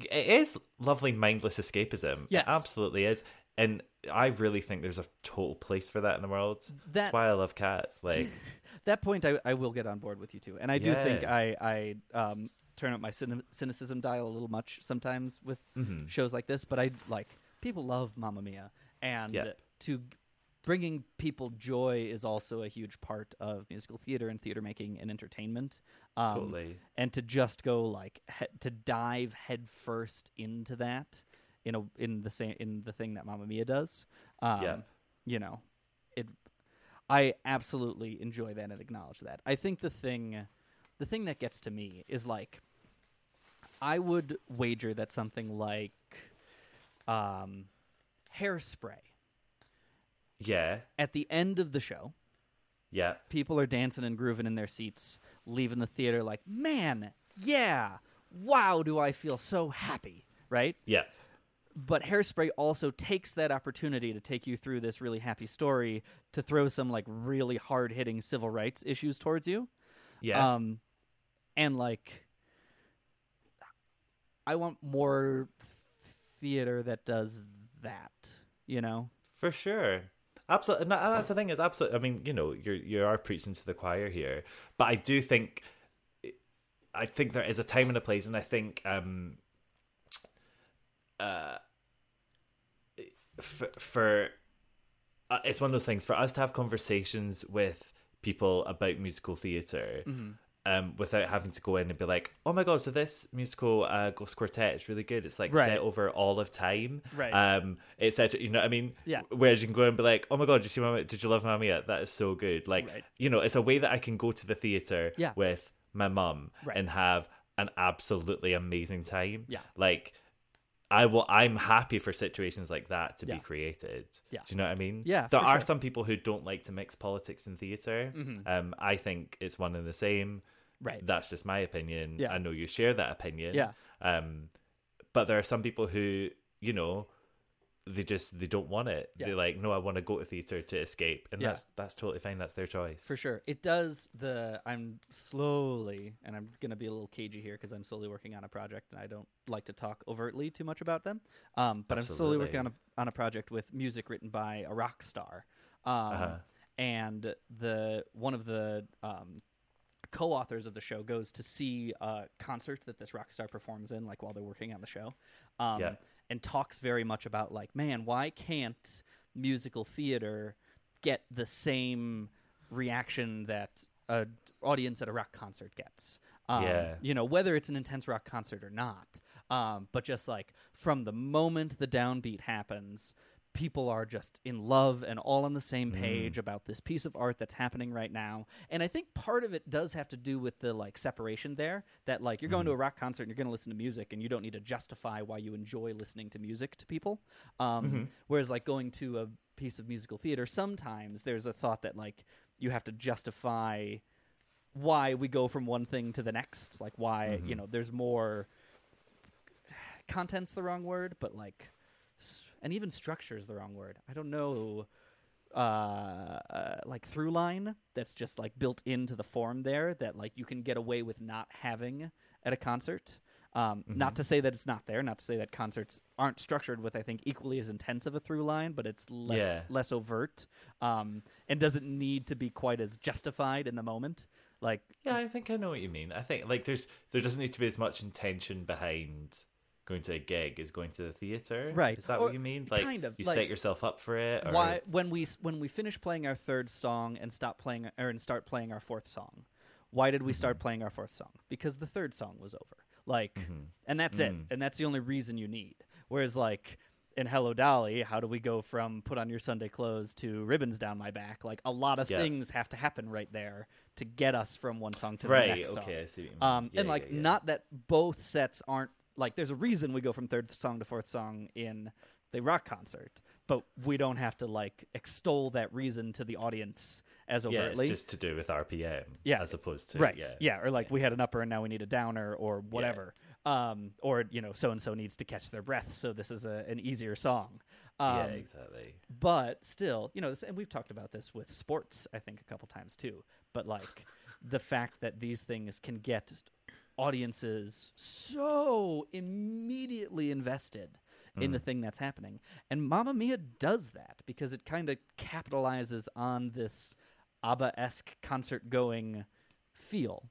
it is lovely mindless escapism. Yes. It absolutely is, and I really think there's a total place for that in the world. That- That's why I love cats. Like, [laughs] that point I, I will get on board with you too and i do think i i um turn up my cynicism dial a little much sometimes with Mm-hmm. shows like this, but I like people love Mamma Mia, and Yep. to bringing people joy is also a huge part of musical theater and theater making and entertainment. Um, Totally. and to just go like he- to dive headfirst into that in a in the same in the thing that Mamma Mia does. Um, Yep. You know, it. I absolutely enjoy that and acknowledge that. I think the thing, the thing that gets to me is like, I would wager that something like, um, hairspray Yeah. at the end of the show Yeah. people are dancing and grooving in their seats, leaving the theater like, man, yeah, wow, do I feel so happy, right? Yeah. But Hairspray also takes that opportunity to take you through this really happy story to throw some like really hard hitting civil rights issues towards you. Yeah. Um, and like, I want more theater that does that, you know? For sure. Absolutely. And that's the thing is absolutely. I mean, you know, you're you are preaching to the choir here, but I do think, I think there is a time and a place, and I think, um, uh, for, for uh, it's one of those things for us to have conversations with people about musical theater Mm-hmm. Um without having to go in and be like oh my god so this musical uh ghost quartet is really good it's like Right. set over all of time Right. um etc you know what i mean Yeah. whereas you can go and be like oh my god did you see Mamma, did you love Mamma Mia? that is so good like Right. you know it's a way that i can go to the theater Yeah. with my mum Right. and have an absolutely amazing time Yeah. like I will. I'm happy for situations like that to Yeah. be created. Yeah. Do you know what I mean? Yeah, There are sure. some people who don't like to mix politics and theater. Mm-hmm. Um, I think it's one and the same. Right. That's just my opinion. Yeah. I know you share that opinion. Yeah. Um, but there are some people who, you know, they just they don't want it. Yeah. They're like, no, I want to go to theater to escape, and Yeah. that's that's totally fine. That's their choice. For sure. It does the I'm slowly and I'm going to be a little cagey here cuz I'm slowly working on a project and I don't like to talk overtly too much about them. Um, but I'm slowly working on a on a project with music written by a rock star. Um, Uh-huh. and the one of the um, co-authors of the show goes to see a concert that this rock star performs in like while they're working on the show. Um, Yeah. And talks very much about like, man, why can't musical theater get the same reaction that a audience at a rock concert gets? Um, Yeah. you know, whether it's an intense rock concert or not. Um, but just like from the moment the downbeat happens, people are just in love and all on the same mm. page about this piece of art that's happening right now. And I think part of it does have to do with the like separation there that like you're going to mm-hmm. a rock concert and you're going to listen to music and you don't need to justify why you enjoy listening to music to people. Um, mm-hmm. Whereas like going to a piece of musical theater, sometimes there's a thought that like you have to justify why we go from one thing to the next. Like why you mm-hmm. know there's more [sighs] content's the wrong word but like and even structure is the wrong word i don't know uh, uh like through line that's just like built into the form there that like you can get away with not having at a concert um, Not to say that it's not there. Not to say that concerts aren't structured with, I think, equally as intense of a through line, but it's less Yeah. less overt, um, and doesn't need to be quite as justified in the moment. Like, Yeah, I think I know what you mean. I think like there's there doesn't need to be as much intention behind going to a gig is going to the theater. Right. Is that Or what you mean? Like kind of, you like, set yourself up for it. Or... why when we when we finish playing our third song and stop playing or and start playing our fourth song why did we start mm-hmm. playing our fourth song because the third song was over like mm-hmm. and that's it mm. and that's the only reason you need whereas like in hello dolly how do we go from put on your sunday clothes to ribbons down my back like a lot of Yeah. things have to happen right there to get us from one song to Right, the next song. okay, I see what you mean. Um, Yeah, and like, yeah. not that both sets aren't like. There's a reason we go from third song to fourth song in the rock concert, but we don't have to like extol that reason to the audience as overtly. yeah, it's just to do with RPM. Yeah, as opposed to right. Yeah, or like we had an upper and now we need a downer or whatever. Um, or you know, so and so needs to catch their breath, so this is a, an easier song. Um, yeah, exactly. but still, you know, this, and we've talked about this with sports, I think, a couple times too. But like the fact that these things can get audiences so immediately invested in the thing that's happening, and Mamma Mia does that because it kind of capitalizes on this ABBA esque concert going feel.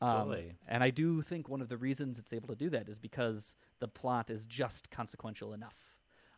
Um, Totally. And I do think one of the reasons it's able to do that is because the plot is just consequential enough.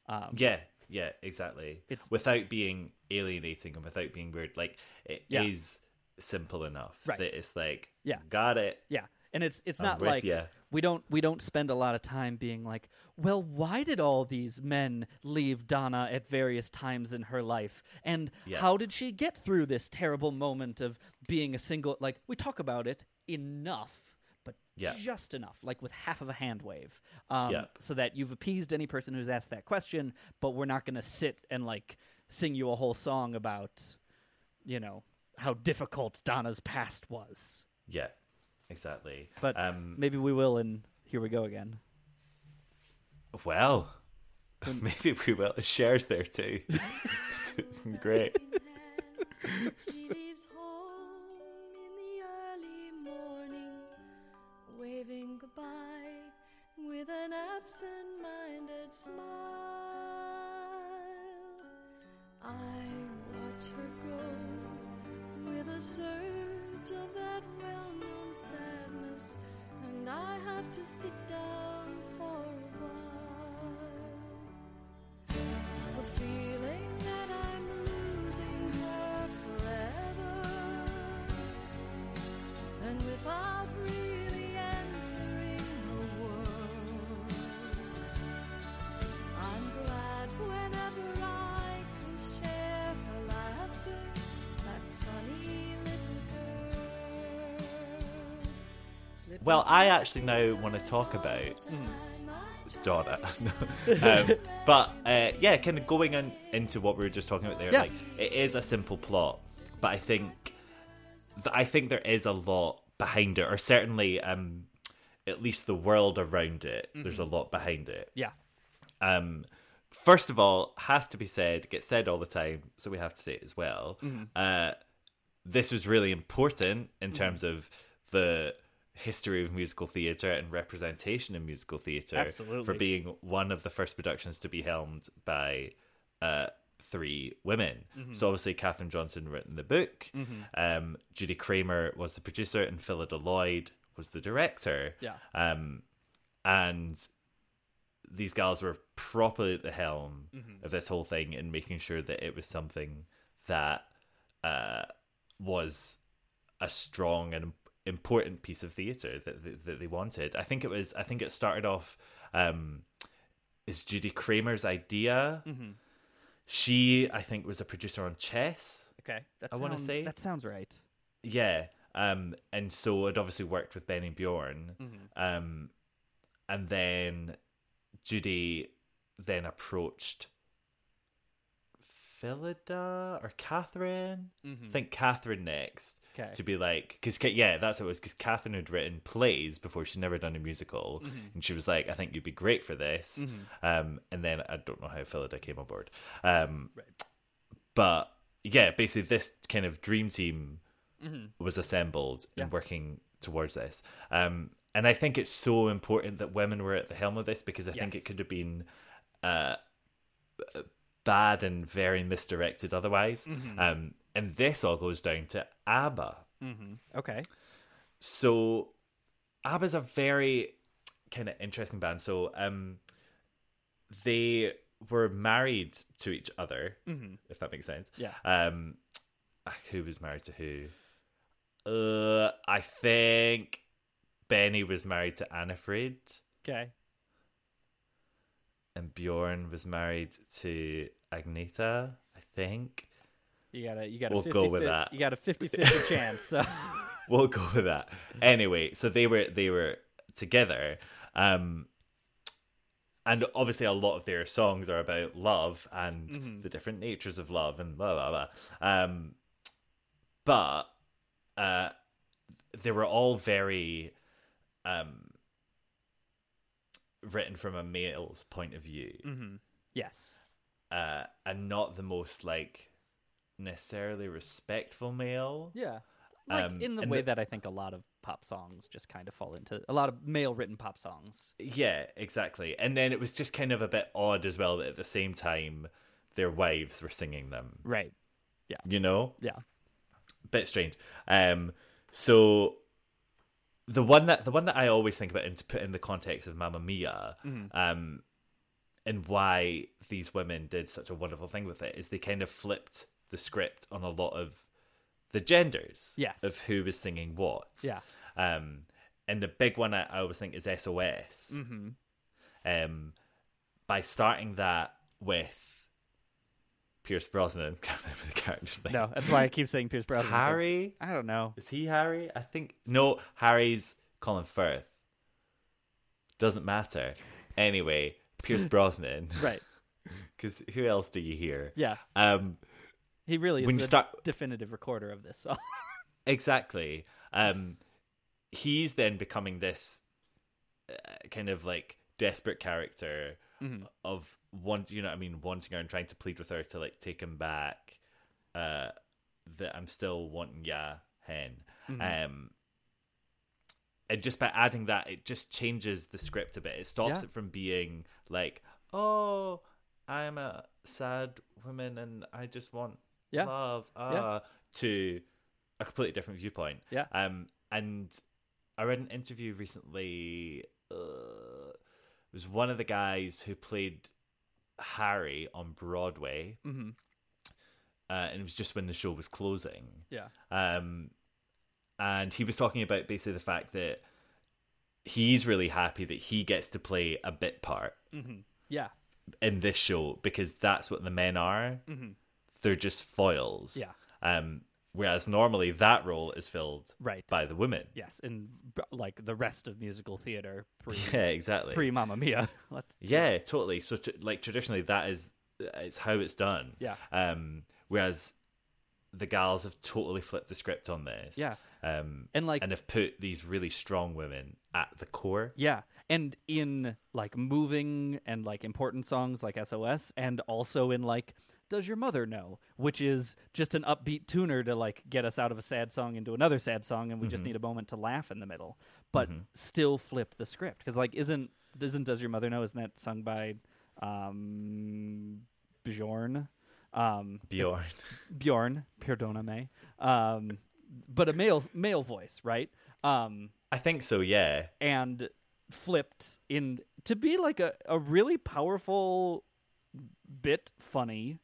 Um, Yeah, yeah, exactly. It's- without being alienating and without being weird. Like it is Yeah. simple enough Right. that it's like, Yeah. got it. Yeah, and it's it's not like we don't we don't spend a lot of time being like, well, why did all these men leave Donna at various times in her life, and Yeah. how did she get through this terrible moment of being a single? Like we talk about it enough, but Yeah. just enough, like with half of a hand wave, um, so that you've appeased any person who's asked that question, but we're not going to sit and like sing you a whole song about, you know, how difficult Donna's past was. Yeah, exactly. But um, maybe we will, and here we go again. well, [laughs] [laughs] maybe we will. Shares there too. [laughs] Great. She leaves home in the early morning, waving goodbye with an absent-minded smile. I watch her go with a surge of that well-known sadness, and I have to sit down Well, I actually now want to talk about I Donna. [laughs] um, but uh, yeah, kind of going in, into what we were just talking about there. Yeah. Like it is a simple plot, but I think th- I think there is a lot behind it, or certainly um, at least the world around it. There's a lot behind it. Yeah. Um, first of all, has to be said, gets said all the time, so we have to say it as well. Uh, this was really important in terms of the history of musical theatre and representation in musical theatre Absolutely. for being one of the first productions to be helmed by uh, three women. So obviously Catherine Johnson written the book, um, Judy Craymer was the producer, and Phillida Lloyd was the director. Yeah. Um, and these gals were properly at the helm of this whole thing and making sure that it was something that uh, was a strong and important piece of theatre that, that that they wanted. I think it was. I think it started off um, is Judy Craymer's idea. She, I think, was a producer on Chess. Okay. That I wanna sounds- say- that sounds right. Yeah. Um, and so it obviously worked with Benny Bjorn. Um, and then Judy then approached Phillida or Catherine. I think Catherine next. Okay. To be like, because yeah, that's what it was. Because Catherine had written plays before she'd never done a musical, and she was like, "I think you'd be great for this." Um, and then I don't know how Phillida came on board. Um, but yeah, basically this kind of dream team was assembled Yeah. and working towards this. Um, and I think it's so important that women were at the helm of this because I think it could have been uh, bad and very misdirected otherwise. Um, and this all goes down to ABBA. Okay. So ABBA's a very kind of interesting band. So um, they were married to each other, if that makes sense. Yeah. Um, who was married to who? Uh, I think Benny was married to Anni-Frid, Okay. and Bjorn was married to Agneta. I think You got a you got a We'll 50, go with that. You got a 50-50 [laughs] chance. So. [laughs] we'll go with that. Anyway, so they were they were together. Um and obviously a lot of their songs are about love and the different natures of love and blah blah blah. Um but uh they were all very um written from a male's point of view. Mm-hmm. yes. Uh and not the most like necessarily respectful male. Yeah. Like Um, in the way the- that I think a lot of pop songs just kind of fall into a lot of male written pop songs. Yeah, exactly. And then it was just kind of a bit odd as well that at the same time their wives were singing them. Right. Yeah. You know? Yeah. Bit strange. Um so the one that the one that I always think about and to put in the context of Mamma Mia, Mm-hmm. um, and why these women did such a wonderful thing with it is they kind of flipped the script on a lot of the genders Yes. of who was singing what. Yeah. Um, and the big one I, I always think is SOS. Mm-hmm. Um, by starting that with Pierce Brosnan, [laughs] can't remember the character's name. No, that's why I keep saying Pierce Brosnan. Harry? I don't know. Is he Harry? I think no. Harry's Colin Firth. Doesn't matter. Anyway, Pierce [laughs] Brosnan. Right. [laughs] Because who else do you hear? Yeah. Um, He really is When you the start- definitive recorder of this song. [laughs] exactly. Um, he's then becoming this uh, kind of like desperate character Mm-hmm. of want you know what I mean wanting her and trying to plead with her to like take him back. Uh, that I'm still wanting ya hen. Mm-hmm. Um, and just by adding that, it just changes the script a bit. It stops Yeah. it from being like, oh, I'm a sad woman and I just want Yeah. love, ah, Yeah. to a completely different viewpoint. Yeah. Um, and I read an interview recently. Uh, it was one of the guys who played Harry on Broadway. hmm Uh, and it was just when the show was closing. Yeah. Um, and he was talking about basically the fact that he's really happy that he gets to play a bit part Yeah. in this show because that's what the men are. They're just foils. Yeah. Um, whereas normally that role is filled Right. by the women. Yes, and like the rest of musical theater pre [laughs] Yeah, exactly. pre Mamma Mia. [laughs] Yeah, totally. So, t- like traditionally, that is it's how it's done. Yeah. Um, whereas the gals have totally flipped the script on this. Yeah. Um, And, like- and have put these really strong women at the core. yeah, and in like moving and like important songs like SOS, and also in like Does Your Mother Know, which is just an upbeat tuner to like get us out of a sad song into another sad song, and we Mm-hmm. just need a moment to laugh in the middle, but still flip the script because like isn't isn't Does Your Mother Know isn't that sung by um Bjorn? Um, Bjorn. [laughs] Bjorn, perdoname, um, but a male male voice, right? Um, I think so. Yeah. and flipped in to be like a, a really powerful, bit funny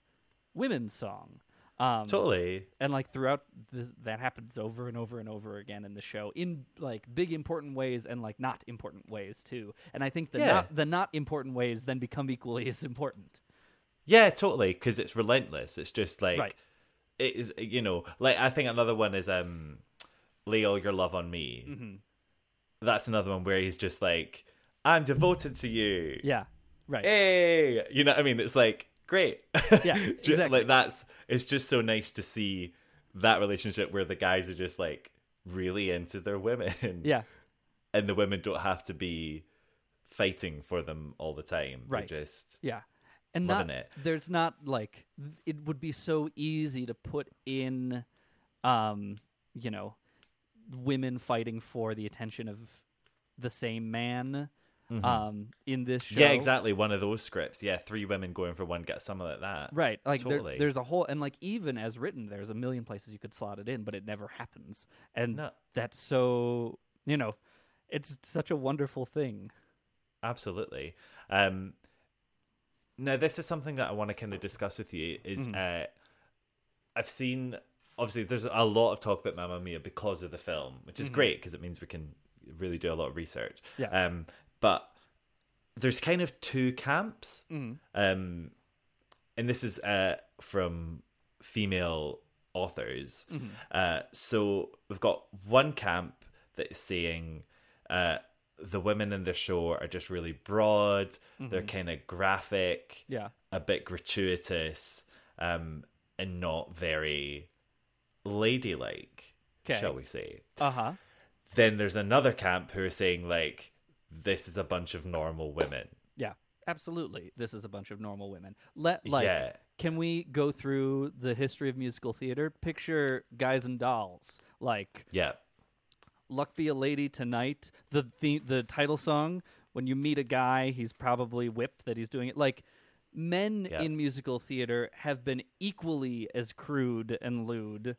women's song. Um, Totally. and like throughout this, that happens over and over and over again in the show in like big important ways and like not important ways too. And I think the Yeah. not the not important ways then become equally as important. Yeah, totally. Because it's relentless. It's just like Right. it is. You know, like I think another one is um, lay all your love on me. Mm-hmm. That's another one where he's just like, I'm devoted to you. Yeah, right. hey you know what i mean it's like great Yeah, [laughs] exactly. like that's it's just so nice to see that relationship where the guys are just like really into their women Yeah, and the women don't have to be fighting for them all the time They're Right. just Yeah. And Loving not, it. there's not like it would be so easy to put in um you know women fighting for the attention of the same man um in this show. Mm-hmm. yeah exactly one of those scripts yeah three women going for one get something like that Right. Like there- there's a whole and like even as written there's a million places you could slot it in but it never happens. And No. that's so, you know, it's such a wonderful thing. absolutely um now this is something that i want to kind of discuss with you is Mm-hmm. uh i've seen obviously there's a lot of talk about mamma mia because of the film which is great because it means we can really do a lot of research Mm-hmm. Yeah. um but there's kind of two camps Mm-hmm. um and this is uh from female authors Mm-hmm. uh so we've got one camp that is saying uh the women in the show are just really broad they're kind of graphic Mm-hmm. Yeah. a bit gratuitous um and not very ladylike 'Kay. shall we say Uh-huh. then there's another camp who are saying like this is a bunch of normal women Yeah, absolutely. This is a bunch of normal women. Let like, Yeah. can we go through the history of musical theater? Picture guys and dolls. Like, yeah "Luck Be a Lady Tonight." The the the title song. When you meet a guy, he's probably whipped that he's doing it. Like, men Yeah. in musical theater have been equally as crude and lewd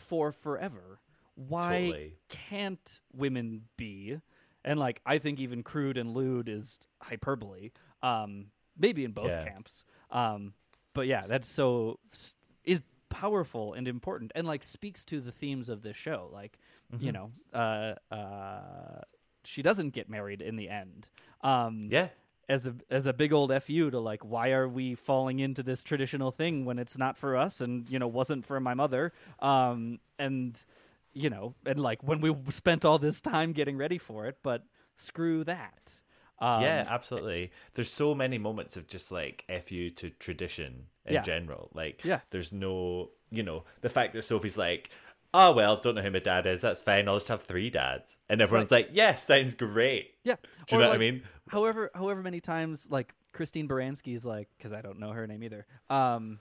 for forever. why Totally. can't women be? And like I think even crude and lewd is hyperbole. Um, maybe in both Yeah. camps. Um, but yeah, that's so is powerful and important, and like speaks to the themes of this show. Like Mm-hmm. you know, uh, uh, she doesn't get married in the end. Um, Yeah. As a as a big old fu to like why are we falling into this traditional thing when it's not for us and you know wasn't for my mother um and you know and like when we spent all this time getting ready for it but screw that um, yeah, absolutely. There's so many moments of just like fu to tradition in Yeah. general. Like, Yeah. there's no, you know, the fact that Sophie's like, oh well, don't know who my dad is. That's fine. I'll just have three dads, and everyone's like, yeah, sounds great. yeah Do you Or, know what I mean? however however many times like christine baranski's like because i don't know her name either um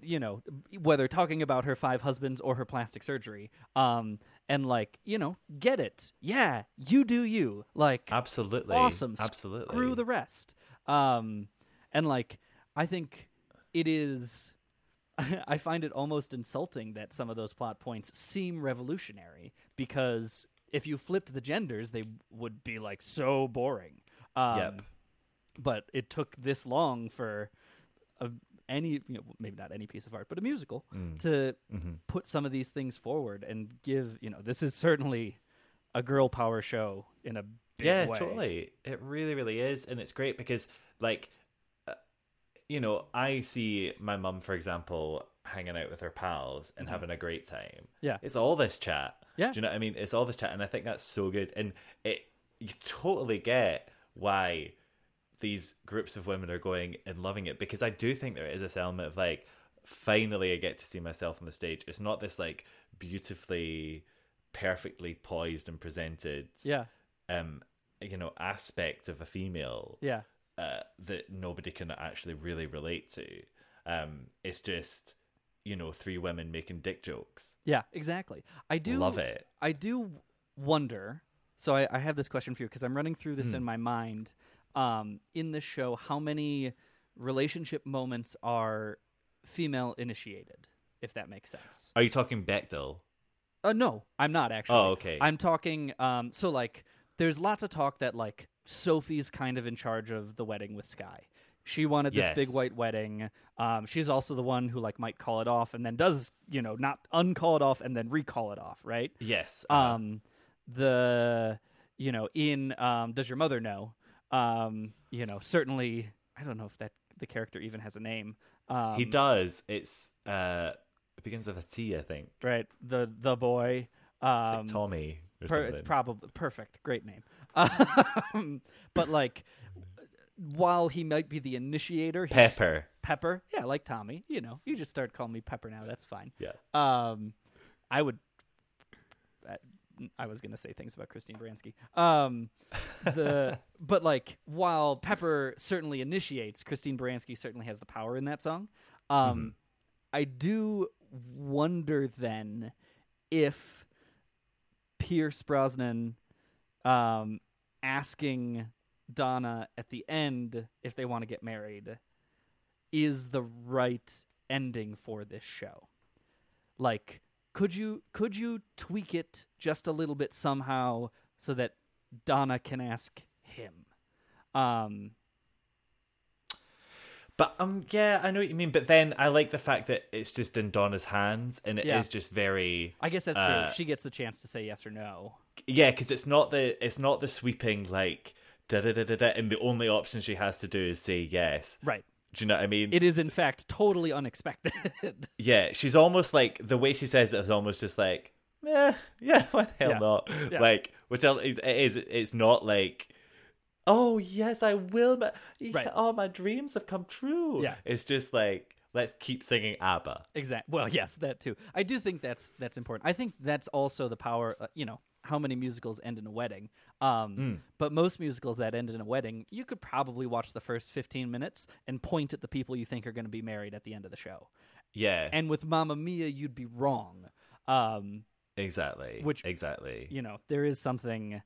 you know whether talking about her five husbands or her plastic surgery um and like you know get it yeah you do you like Absolutely, awesome. absolutely. Screw the rest. Um, and like, I think it is. [laughs] I find it almost insulting that some of those plot points seem revolutionary because if you flipped the genders, they would be like so boring. Um, Yep. But it took this long for a, any, you know, maybe not any piece of art, but a musical Mm. to Mm-hmm. put some of these things forward and give. You know, this is certainly a girl power show in a big yeah way. totally it really really is and it's great because like you know i see my mum for example hanging out with her pals and having a great time Mm-hmm. Yeah. it's all this chat Yeah. do you know what i mean it's all this chat and i think that's so good and it you totally get why these groups of women are going and loving it because i do think there is this element of like finally i get to see myself on the stage it's not this like beautifully perfectly poised and presented Yeah. um you know aspect of a female Yeah. Uh, that nobody can actually really relate to um it's just you know three women making dick jokes Yeah, exactly. I do love it I do wonder. So I, I have this question for you because I'm running through this Hmm. in my mind. Um, in this show, how many relationship moments are female initiated? If that makes sense. are you talking Bechdel Uh, no, I'm not actually. Oh, okay. I'm talking. Um, so like, there's lots of talk that like Sophie's kind of in charge of the wedding with Sky. She wanted this big white wedding. Um, she's also the one who like might call it off and then does you know not uncall it off and then recall it off, right? yes uh, um the you know in um does your mother know? Um you know certainly i don't know if that the character even has a name. Um he does. It's uh it begins with a t i think. Right. The the boy it's um like tommy per- probably perfect. Great name um, but like while he might be the initiator pepper pepper yeah like tommy you know you just start calling me pepper now that's fine yeah um, I would. I- was gonna say things about Christine Baranski. Um, the [laughs] but like while Pepper certainly initiates, Christine Baranski certainly has the power in that song. Um, I do wonder then if Pierce Brosnan um, asking Donna at the end if they want to get married is the right ending for this show. Like could you could you tweak it just a little bit somehow so that Donna can ask him? Um But um, yeah, I know what you mean. But then I like the fact that it's just in Donna's hands, and it is Yeah. just very I guess that's Uh, true she gets the chance to say yes or no yeah, because it's not the it's not the sweeping like da da da da da, and the only option she has to do is say yes. right Do you know what I mean? it is in fact totally unexpected [laughs] yeah, she's almost like the way she says it is almost just like, eh, yeah, [laughs] why the hell Yeah. not? Yeah. Like, which I- it is. It's not like. Oh yes, I will. ma- yeah, Right. All my dreams have come true. Yeah. it's just like let's keep singing ABBA. Exactly. Well, yes, that too. I do think that's that's important. I think that's also the power. Uh, you know, how many musicals end in a wedding? Um, Hmm. But most musicals that end in a wedding, you could probably watch the first fifteen minutes and point at the people you think are going to be married at the end of the show. Yeah, And with Mamma Mia, you'd be wrong. Um, exactly. which- exactly. you know, there is something.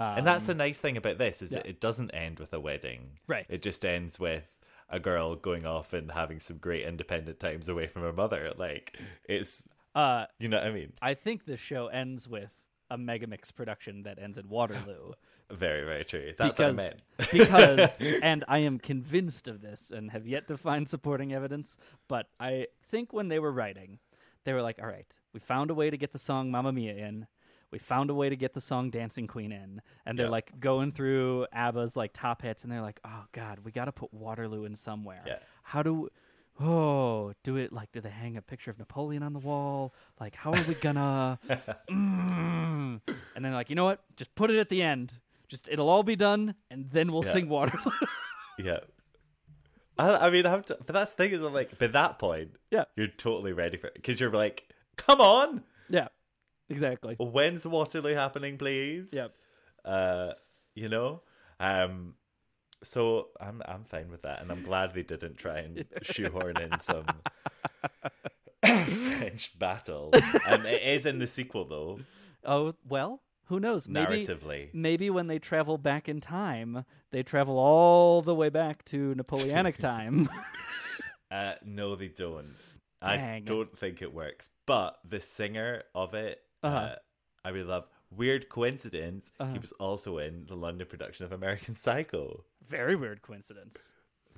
Um, and that's the nice thing about this is that yeah. it doesn't end with a wedding. Right. It just ends with a girl going off and having some great independent times away from her mother. Like it's Uh, You know what I mean? I think the show ends with a Megamix production that ends in Waterloo. [laughs] Very, very true. That's because, what I meant. [laughs] because, [laughs] and I am convinced of this and have yet to find supporting evidence, but I think when they were writing, they were like, all right, we found a way to get the song Mamma Mia in. We found a way to get the song Dancing Queen in. And they're Yeah. like going through ABBA's like top hits and they're like, oh God, we got to put Waterloo in somewhere. Yeah. How do, oh, do it like, do they hang a picture of Napoleon on the wall? Like, how are we gonna, [laughs] mm. and then like, you know what? Just put it at the end. Just it'll all be done, and then we'll Yeah. sing Waterloo. [laughs] Yeah. I, I mean, I have to, but that's the thing is, I'm like, by that point, yeah, you're totally ready for it because you're like, come on, yeah, exactly. when's Waterloo happening, please? Yep. Uh, you know, um, so I'm I'm fine with that, and I'm glad they didn't try and [laughs] shoehorn in some [laughs] French battle. Um, it is in the sequel though, Oh well, who knows? Maybe narratively. maybe when they travel back in time, they travel all the way back to Napoleonic [laughs] time. Uh, no, they don't. I Dang. don't think it works. But the singer of it, uh Uh-huh. I really love. Weird coincidence. Uh-huh. He was also in the London production of American Psycho. Very weird coincidence.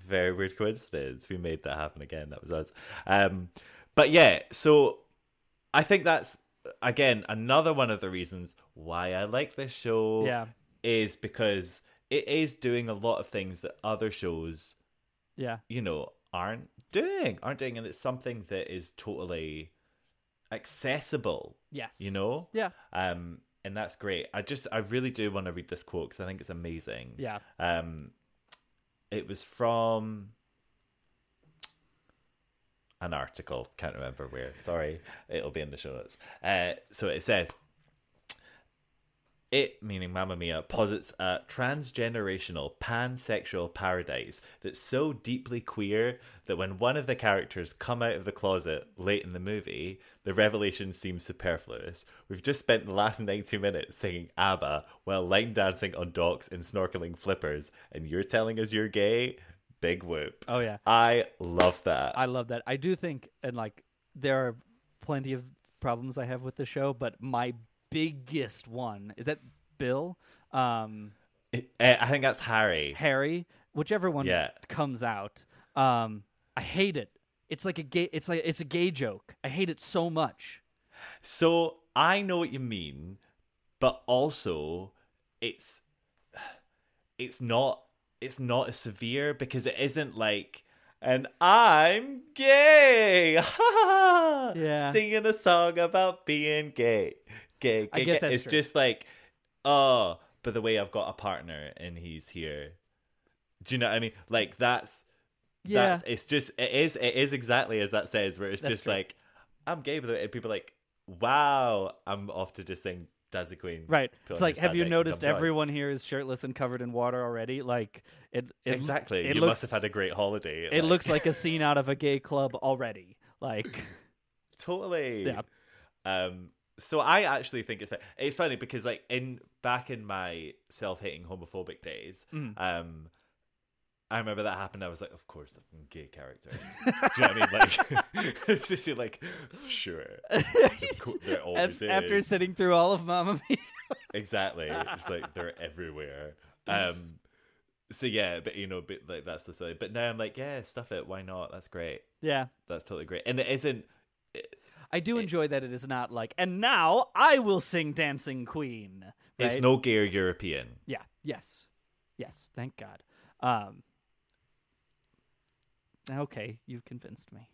Very weird coincidence. We made that happen again. That was us. Um, but yeah, so I think that's again another one of the reasons why I like this show. Yeah. is because it is doing a lot of things that other shows Yeah, you know, aren't doing, aren't doing, and it's something that is totally accessible. Yes. You know. Yeah. Um, and that's great. I just, I really do want to read this quote because I think it's amazing. yeah. Um, it was from an article. Can't remember where. Sorry, it'll be in the show notes. Uh, so it says. It, meaning Mamma Mia, posits a transgenerational pansexual paradise that's so deeply queer that when one of the characters come out of the closet late in the movie, the revelation seems superfluous. We've just spent the last 90 minutes singing ABBA while line dancing on docks in snorkeling flippers, and you're telling us you're gay? Big whoop. Oh yeah. I love that. I love that. I do think, and like, there are plenty of problems I have with the show, but my biggest one is that Bill, um, It- eh, I think that's Harry. Harry, whichever one Yeah. comes out. Um, I hate it. It's like a gay. It's like it's a gay joke. I hate it so much. So I know what you mean, but also it's [sighs] it's not it's not as severe because it isn't like and I'm gay. [laughs] Yeah. Singing a song about being gay. Gay, I gay, guess that's It's true. just like, oh, but the way I've got a partner and he's here. Do you know what I mean? Like that's Yeah. that's it's just it is it is exactly as that says where it's That's just true. like I'm gay but and people are like wow I'm off to just sing Dancing Queen Right. It's like, have you noticed everyone here is shirtless and covered in water already? Like it. it exactly It you looks, must have had a great holiday It looks like a [laughs] scene out of a gay club already. Like, totally [laughs] yeah. um so I actually think it's fa- it's funny because like in back in my self-hating homophobic days Mm. um I remember that happened. I was like, "Of course, I'm a gay character." Do you know what I mean? Like, [laughs] just like, sure. Of [laughs] course, there always Af- after sitting through all of Mamma Mia. [laughs] Exactly. It's like they're everywhere. Um so yeah, but you know, but like that's the silly. But now I'm like, yeah, stuff it. Why not? That's great. yeah. That's totally great. And it isn't I do enjoy that it is not like, and now I will sing Dancing Queen. it's no gay or European. Yeah. Yes. Yes. Thank God. Um. Okay, you've convinced me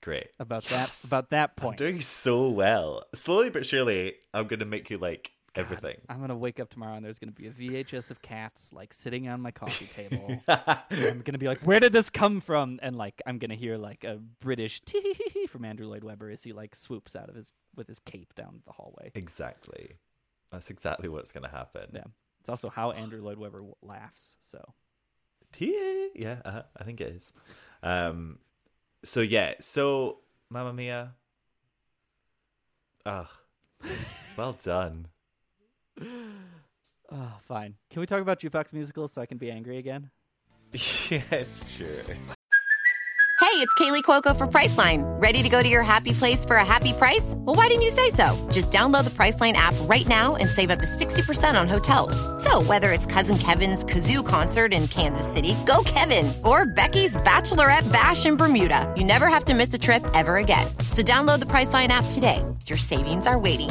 Great. about that. About that I'm point. doing so well. Slowly but surely, I'm gonna make you like everything. I'm gonna wake up tomorrow and there's gonna be a VHS of cats like sitting on my coffee [laughs] table. [laughs] I'm gonna be like, "Where did this come from?" And like, I'm gonna hear like a British [laughs] tee from Andrew Lloyd Webber as he like swoops out of his with his cape down the hallway. exactly. That's exactly what's gonna happen. Yeah, it's also how Andrew Lloyd Webber laughs. So Yeah, yeah, uh, I think it is. Um, so yeah, so Mamma Mia. Ah, well done. Oh, [sighs] fine. Can we talk about jukebox musicals so I can be angry again? [laughs] yes, sure. Hey, it's Kaley Cuoco for Priceline. Ready to go to your happy place for a happy price? Well, why didn't you say so? Just download the Priceline app right now and save up to 60% on hotels. So, whether it's Cousin Kevin's Kazoo concert in Kansas City, go Kevin, or Becky's Bachelorette Bash in Bermuda, you never have to miss a trip ever again. So, download the Priceline app today. Your savings are waiting.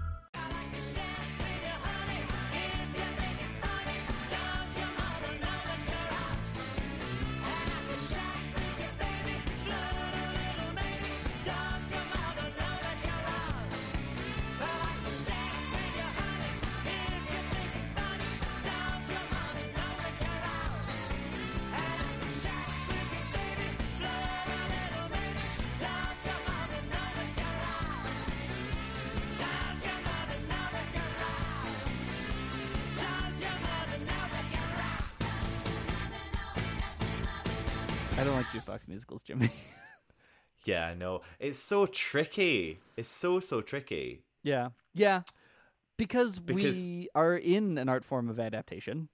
I don't like jukebox musicals, Jimmy. [laughs] Yeah, I know. It's so tricky. It's so so tricky. yeah, yeah, because, Because- we are in an art form of adaptation.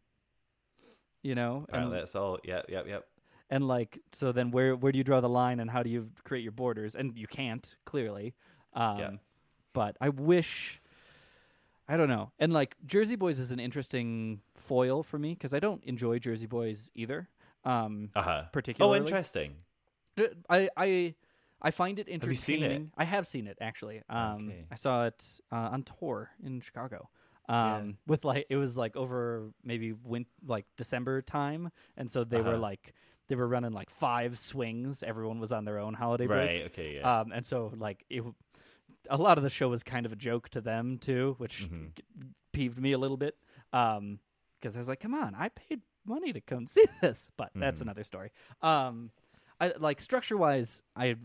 You know, and, that's all. Yep, yep, yep. and like, so then where where do you draw the line, and how do you create your borders? And you can't clearly. Um, Yeah. But I wish. I don't know. And like Jersey Boys is an interesting foil for me because I don't enjoy Jersey Boys either. Um, Uh huh. Particularly? Oh, interesting. I I I find it you entertaining. seen it? I have seen it actually. Um, Okay. I saw it uh, on tour in Chicago. Um, Yeah. with like it was like over maybe win like December time, and so they were Uh-huh. like they were running like five swings. Everyone was on their own holiday break. Right. Okay. Yeah. Um, and so like it, a lot of the show was kind of a joke to them too, which Mhm. peeved me a little bit. Um, because I was like, come on, I paid money to come [laughs] see this, but that's Mhm. another story. Um, I like structure wise, I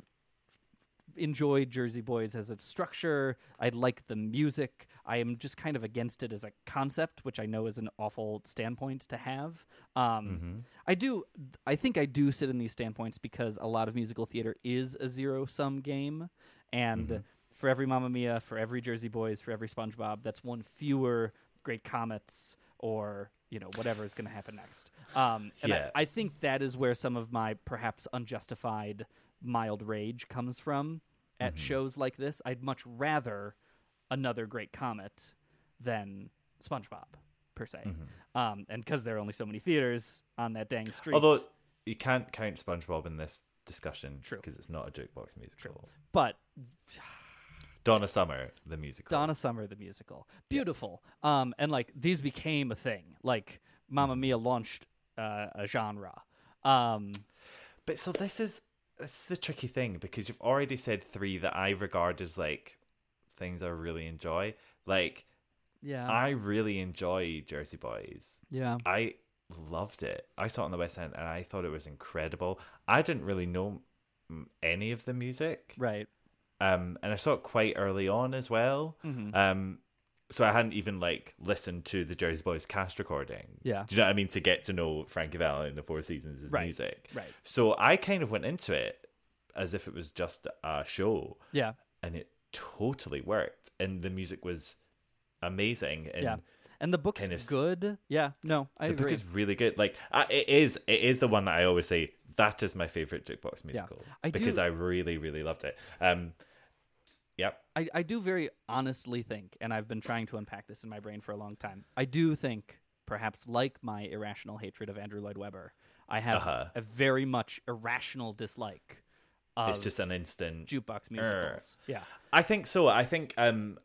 enjoy Jersey Boys as a structure. I like the music. I am just kind of against it as a concept, which I know is an awful standpoint to have. Um, Mm-hmm. I do. I think I do sit in these standpoints because a lot of musical theater is a zero sum game, and Mm-hmm. for every Mamma Mia, for every Jersey Boys, for every SpongeBob, that's one fewer Great Comets or you know whatever is going to happen next. Um, and Yeah. I, I think that is where some of my perhaps unjustified mild rage comes from at shows like this. I'd much rather another Great Comet than SpongeBob per se, um, and because there are only so many theaters on that dang street. Although you can't count SpongeBob in this discussion, True. because it's not a jukebox musical. True. but Donna Summer, the musical. Donna Summer the musical, beautiful. Um, and like these became a thing. Like Mamma Mia launched uh, a genre. Um, But so this is this is the tricky thing because you've already said three that I regard as like things I really enjoy. Like yeah, I really enjoy Jersey Boys. yeah, I loved it. I saw it on the West End and I thought it was incredible. I didn't really know mm, any of the music. right. Um, and I saw it quite early on as well. Mm-hmm. Um, so I hadn't even like listened to the Jersey Boys cast recording. Yeah. do you know what I mean? To get to know Frankie Valli and the Four Seasons' Right, music, right. So I kind of went into it as if it was just a show, Yeah, and it totally worked. And the music was amazing. And yeah. And the book's kind of good. Yeah, no, I the agree. book is really good. Like I, it is, it is the one that I always say that is my favorite jukebox musical I because do- I really, really loved it. Um, yep. I, I do very honestly think, and I've been trying to unpack this in my brain for a long time. I do think, perhaps like my irrational hatred of Andrew Lloyd Webber, I have Uh-huh. a very much irrational dislike of It's just an instant jukebox musicals. Yeah, I think so. I think um,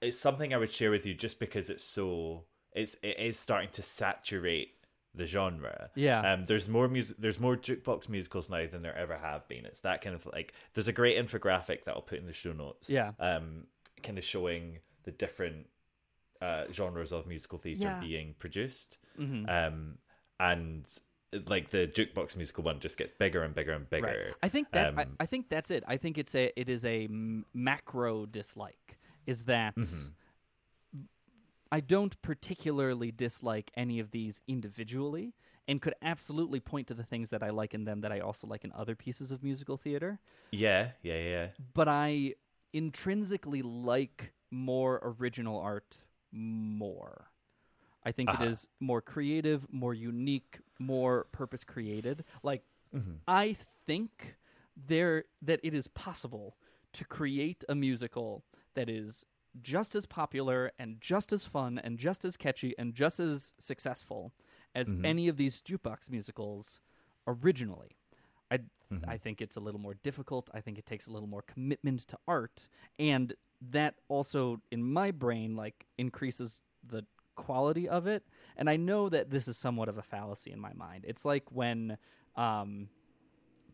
it's something I would share with you just because it's so it's it is starting to saturate the genre. Yeah. Um, there's more music. There's more jukebox musicals now than there ever have been. It's that kind of like there's a great infographic that I'll put in the show notes. Yeah. Um, kind of showing the different uh genres of musical theater Yeah. being produced. Mhm. Um, and like the jukebox musical one just gets bigger and bigger and bigger. right. I think that I, Um, I think that's it. I think it's a it is a m- macro dislike. Is that Mm-hmm. I don't particularly dislike any of these individually, and could absolutely point to the things that I like in them that I also like in other pieces of musical theater. yeah, yeah, yeah. But I intrinsically like more original art more. I think Uh-huh. it is more creative, more unique, more purpose created. Like Mm-hmm. I think there that it is possible to create a musical that is just as popular and just as fun and just as catchy and just as successful as Mm-hmm. any of these jukebox musicals originally. I Mm-hmm. I think it's a little more difficult. I think it takes a little more commitment to art, and that also, in my brain, like increases the quality of it. And I know that this is somewhat of a fallacy in my mind. It's like when um,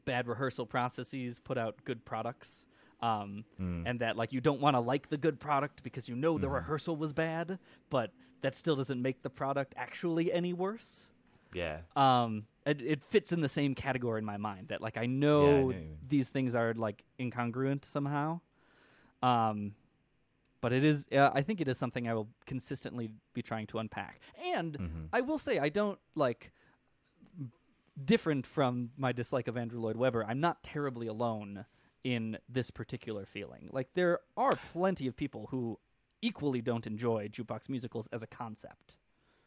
bad rehearsal processes put out good products. Um, And that, like, you don't want to like the good product because you know the rehearsal was bad, but that still doesn't make the product actually any worse Yeah. um it, it fits in the same category in my mind that like i know know what you mean. these things are like incongruent somehow um but it is uh, i think it is something i will consistently be trying to unpack and Mm-hmm. i will say i don't like different from my dislike of andrew lloyd webber i'm not terribly alone in this particular feeling like there are plenty of people who equally don't enjoy jukebox musicals as a concept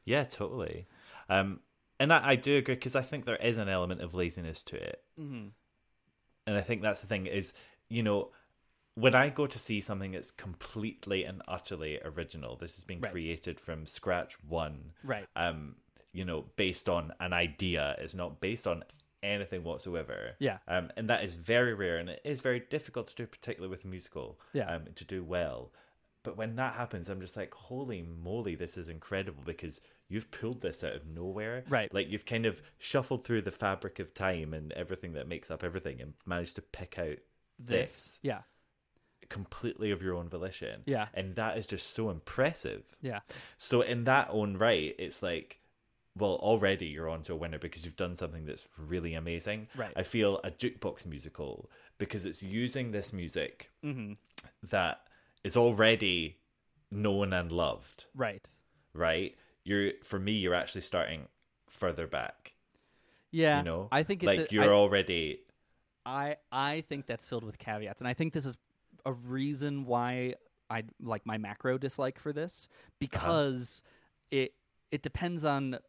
Yeah, totally. Um, and I, I do agree because I think there is an element of laziness to it, mm-hmm. and I think that's the thing is, you know, when I go to see something that's completely and utterly original, this has been Right. created from scratch one, Right. Um, you know, based on an idea, it's not based on anything whatsoever. Yeah. Um, and that is very rare, and it is very difficult to do, particularly with a musical. Yeah. Um, to do well. But when that happens, I'm just like, holy moly, this is incredible because you've pulled this out of nowhere. Right. Like you've kind of shuffled through the fabric of time and everything that makes up everything and managed to pick out this, yeah completely of your own volition. Yeah. And that is just so impressive. yeah So in that own right, it's like, well, already you're onto a winner because you've done something that's really amazing. Right. I feel a jukebox musical because it's using this music Mm-hmm. that is already known and loved. right Right. You're for me, you're actually starting further back. Yeah, You know, I think like you're I, already. I I think that's filled with caveats, and I think this is a reason why I like my macro dislike for this because it it depends on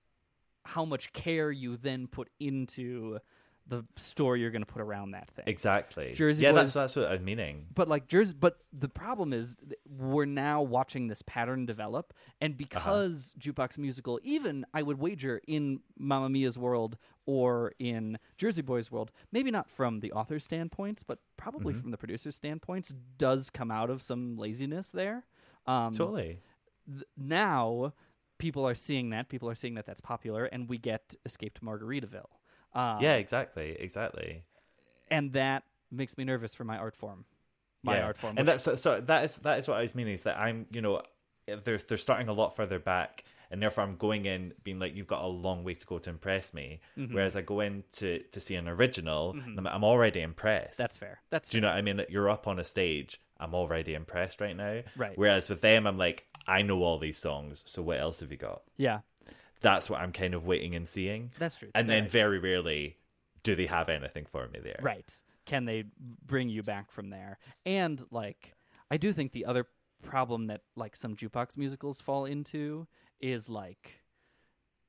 how much care you then put into the story you're going to put around that thing. Exactly. Jersey yeah, Boys- that's that's what I'm meaning. But like Jersey, but the problem is we're now watching this pattern develop, and because jukebox musical, even I would wager in Mamma Mia's world or in Jersey Boys' world, maybe not from the author's standpoints, but probably from the producer's standpoints, does come out of some laziness there. Um, Totally. th- now people are seeing that people are seeing that that's popular, and we get Escape to Margaritaville. Um, yeah, exactly, exactly. and that makes me nervous for my art form. My art form, and that's so, so that is that is what I was meaning is that I'm you know they're they're starting a lot further back and therefore I'm going in being like you've got a long way to go to impress me Mm-hmm. whereas I go in to to see an original and I'm, I'm already impressed that's fair. That's do you know what I mean you're up on a stage I'm already impressed right now Right. whereas with them I'm like I know all these songs so what else have you got yeah. that's what I'm kind of waiting and seeing That's true. and That then is- very rarely do they have anything for me there Right. Can they bring you back from there? And like I do think the other problem that like some jukebox musicals fall into is like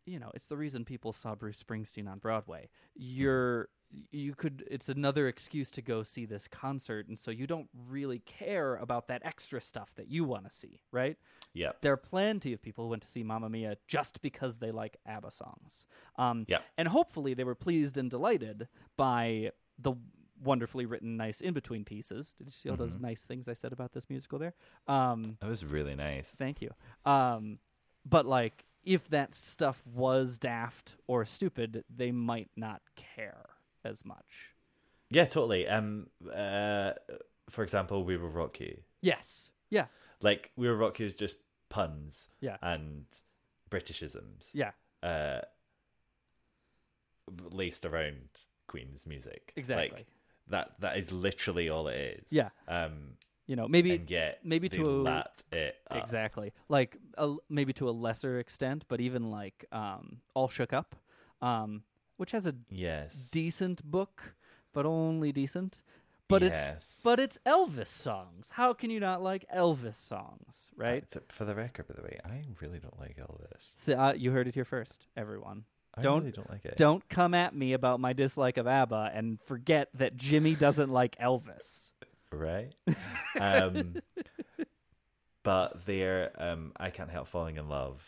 you know, it's the reason people saw Bruce Springsteen on Broadway. Mm-hmm. You're you could it's another excuse to go see this concert and so you don't really care about that extra stuff that you want to see, right? yep there are plenty of people who went to see Mamma Mia just because they like ABBA songs. Um, Yeah. And hopefully they were pleased and delighted by the wonderfully written, nice in between pieces. Did you see all those nice things I said about this musical there? Um, that was really nice thank you. Um, but like, if that stuff was daft or stupid, they might not care as much. Yeah, totally. Um, uh, for example, we will rock you. Yes. Yeah. Like we will rock you is just puns. Yeah. And Britishisms. Yeah. Uh, laced around Queen's music. Exactly. Like that. That is literally all it is. Yeah. Um, You know, maybe yet maybe to a it. Up. Exactly. Like a, maybe to a lesser extent, but even like um, All Shook Up, um, which has a Yes. decent book, but only decent. but it's but it's Elvis songs. How can you not like Elvis songs, right? Uh, For the record, by the way, I really don't like Elvis. So, uh, you heard it here first, everyone. I don't really don't like it. don't come at me about my dislike of ABBA and forget that Jimmy doesn't like Elvis. right? [laughs] Um, but they're um, I can't help falling in love.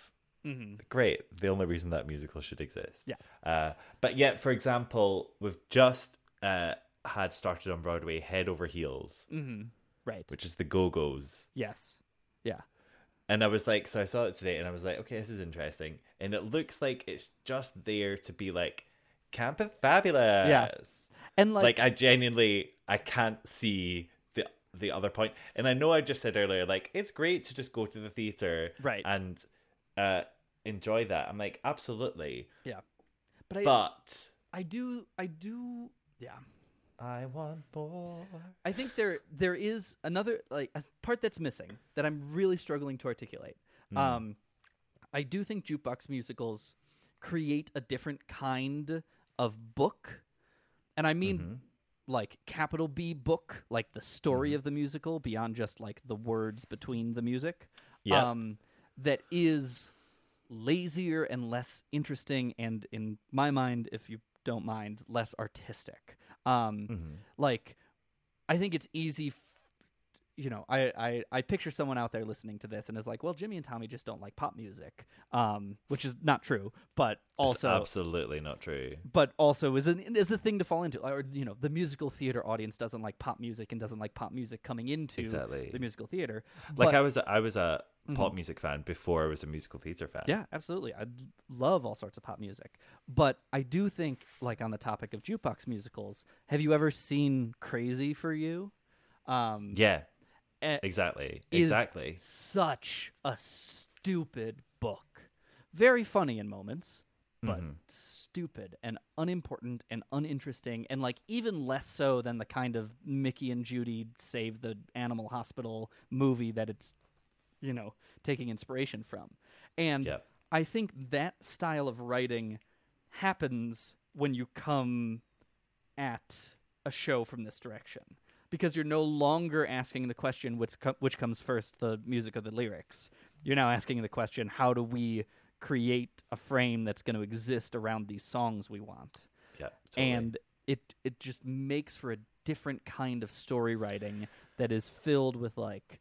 Great. The only reason that musical should exist. Yeah. Uh, but yet, for example, we've just uh, had started on Broadway Head Over Heels, Right. which is the Go Go's. yes. Yeah. And I was like, so I saw it today, and I was like, okay, this is interesting. And it looks like it's just there to be like, camp and fabulous. And like, like I genuinely I can't see the the other point. And I know I just said earlier, like it's great to just go to the theater, Right. and uh, enjoy that. I'm like, absolutely, yeah. But I but I do I do yeah. I want more. I think there there is another like a part that's missing that I'm really struggling to articulate. Um, I do think jukebox musicals create a different kind of book, and I mean like capital B book, like the story of the musical beyond just like the words between the music. Yeah. Um, that is lazier and less interesting, and in my mind, if you don't mind, less artistic. Um, Like, I think it's easy. F- you know, I, I I picture someone out there listening to this and is like, "Well, Jimmy and Tommy just don't like pop music," um, which is not true, but also It's absolutely not true. but also is an is a thing to fall into. Or you know, the musical theater audience doesn't like pop music and doesn't like pop music coming into Exactly. the musical theater. Like But- I was, I was a pop music fan before I was a musical theater fan. Yeah, absolutely. I love all sorts of pop music. But I do think, like on the topic of jukebox musicals, have you ever seen Crazy for You? Um, yeah, eh, exactly, exactly. Such a stupid book. Very funny in moments, but Mm-hmm. stupid and unimportant and uninteresting, and like even less so than the kind of Mickey and Judy save the animal hospital movie that it's, you know, taking inspiration from. And Yep. I think that style of writing happens when you come at a show from this direction because you're no longer asking the question which co- which comes first the music or the lyrics you're now asking the question how do we create a frame that's going to exist around these songs we want Yeah, totally. and it it just makes for a different kind of story writing that is filled with like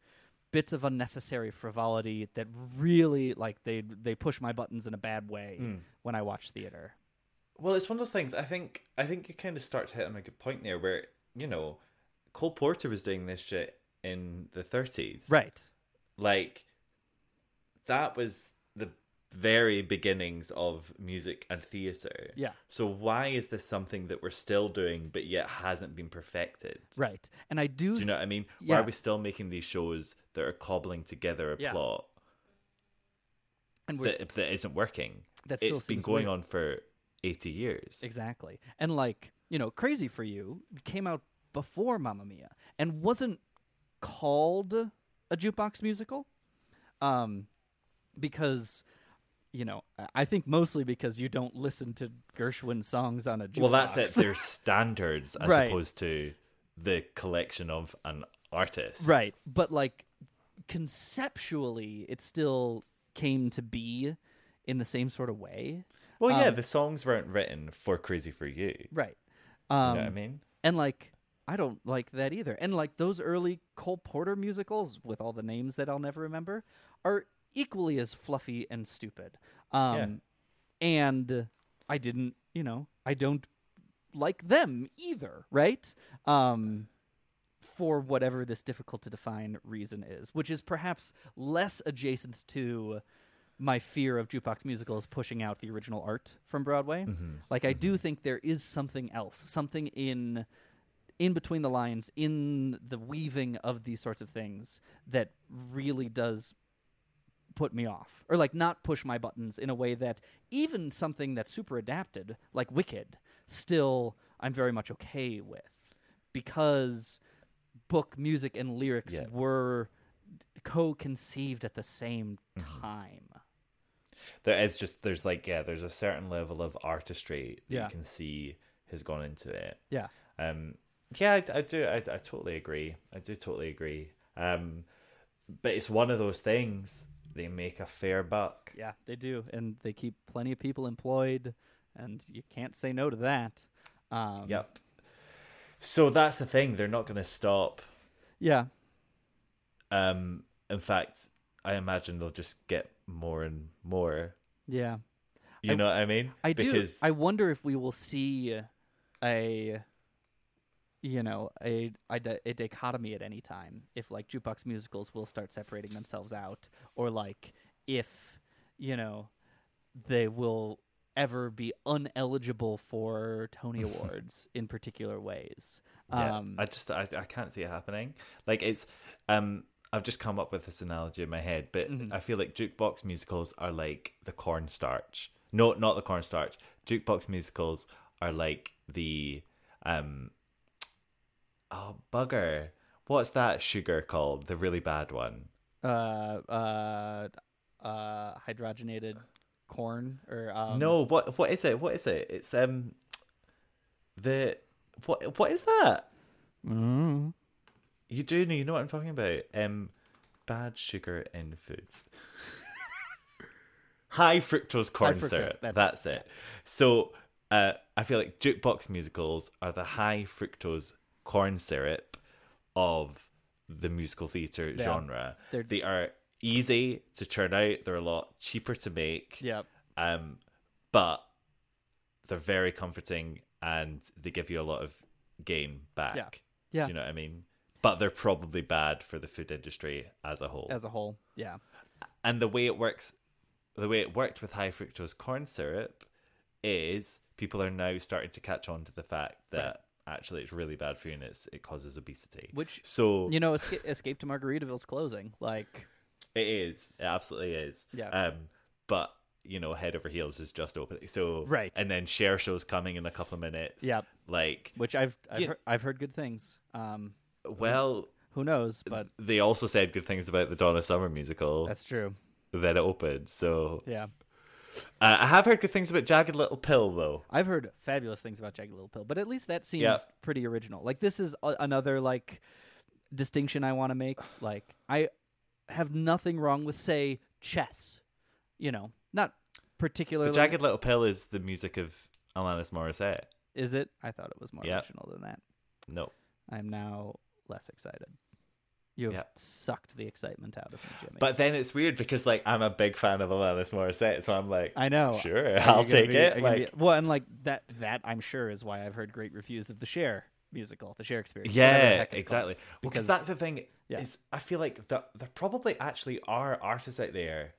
bits of unnecessary frivolity that really like they they push my buttons in a bad way Hmm. when I watch theater. Well, it's one of those things. I think I think you kind of start to hit on a good point there, where you know, Cole Porter was doing this shit in the 30s, Right. Like that was the very beginnings of music and theater. Yeah. So why is this something that we're still doing, but yet hasn't been perfected? Right. And I do Do you know what I mean? Why are we still making these shows that are cobbling together a Yeah. plot and that, that isn't working? That still it's been going weird. on for 80 years. Exactly. And like, you know, Crazy for You came out before Mamma Mia and wasn't called a jukebox musical. Um because you know, I- think mostly because you don't listen to Gershwin songs on a jukebox. Well, that's it. There's [laughs] standards as Right. opposed to the collection of an artist. right. But like conceptually it still came to be in the same sort of way. Well, yeah, Um, the songs weren't written for Crazy for You. Right. You Um know what I mean? And like, I don't like that either. And like those early Cole Porter musicals with all the names that I'll never remember are equally as fluffy and stupid. Um, and I didn't, you know, I don't like them either, right? Um, for whatever this difficult to define reason is, which is perhaps less adjacent to my fear of jukebox musicals pushing out the original art from Broadway. Mm-hmm. Like I do mm-hmm. think there is something else, something in in between the lines, in the weaving of these sorts of things that really does put me off or like not push my buttons in a way that even something that's super adapted like wicked still i'm very much okay with because book music and lyrics Yeah. were co-conceived at the same time There is just, there's like, yeah, there's a certain level of artistry that Yeah. you can see has gone into it. yeah Um, Yeah, I, I do. I, I totally agree. I do totally agree. Um, but it's one of those things. They make a fair buck. Yeah, they do, and they keep plenty of people employed, and you can't say no to that. Um, Yep. So that's the thing. They're not going to stop. Yeah. Um, in fact, I imagine they'll just get more and more. Yeah. You I- know what I mean? I do. I wonder if we will see a, you know, a, a a dichotomy at any time. If like jukebox musicals will start separating themselves out, or like if, you know, they will ever be uneligible for Tony [laughs] Awards in particular ways. Yeah, Um, I just I, I can't see it happening. Like it's um I've just come up with this analogy in my head, but Mm-hmm. I feel like jukebox musicals are like the cornstarch. No, not the cornstarch. Jukebox musicals are like the um oh bugger. What's that sugar called? The really bad one. uh, uh, uh, hydrogenated corn or um, no, what what is it? What is it? It's um the what what is that? Mm. You do know, you know what I'm talking about. Um, bad sugar in foods. [laughs] High fructose corn fructose, syrup. that's That's, it, it. So, uh, I feel like jukebox musicals are the high fructose corn syrup of the musical theatre Yeah. genre. They're- They are easy to churn out. They're a lot cheaper to make. Yep. Um, but they're very comforting and they give you a lot of gain back. Yeah. Do you know what I mean? But they're probably bad for the food industry as a whole. As a whole, yeah. and the way it works, the way it worked with high fructose corn syrup is people are now starting to catch on to the fact that actually it's really bad for you and it's, it causes obesity. Which so you know, Escape, Escape to Margaritaville's closing. Like, It is. It absolutely is. Yeah. Um, but you know, Head Over Heels is just opening. So Right. and then Cher Show's coming in a couple of minutes. Yep. Like, which I've I've, Yeah. heard, I've heard good things. Um, well, who knows? But they also said good things about the Donna Summer musical that's true. that it opened. So Yeah, uh, I have heard good things about Jagged Little Pill, though. I've heard fabulous things about Jagged Little Pill. But at least that seems Yeah. pretty original. Like this is a- another like distinction I want to make. Like I have nothing wrong with say chess. You know, not particularly. But Jagged Little Pill is the music of Alanis Morissette. is it? I thought it was more Yeah. original than that. No. I'm now less excited. You have Yeah. sucked the excitement out of me, Jimmy. But then it's weird because like I'm a big fan of Alanis Morissette, so I'm like, I know. sure, I'll take be- it. are you gonna Like, be- well, and like that. That I'm sure is why I've heard great reviews of the Cher musical, the Cher experience. yeah, exactly. called. Well, because Because that's the thing yeah. is, I feel like that there probably actually are artists out there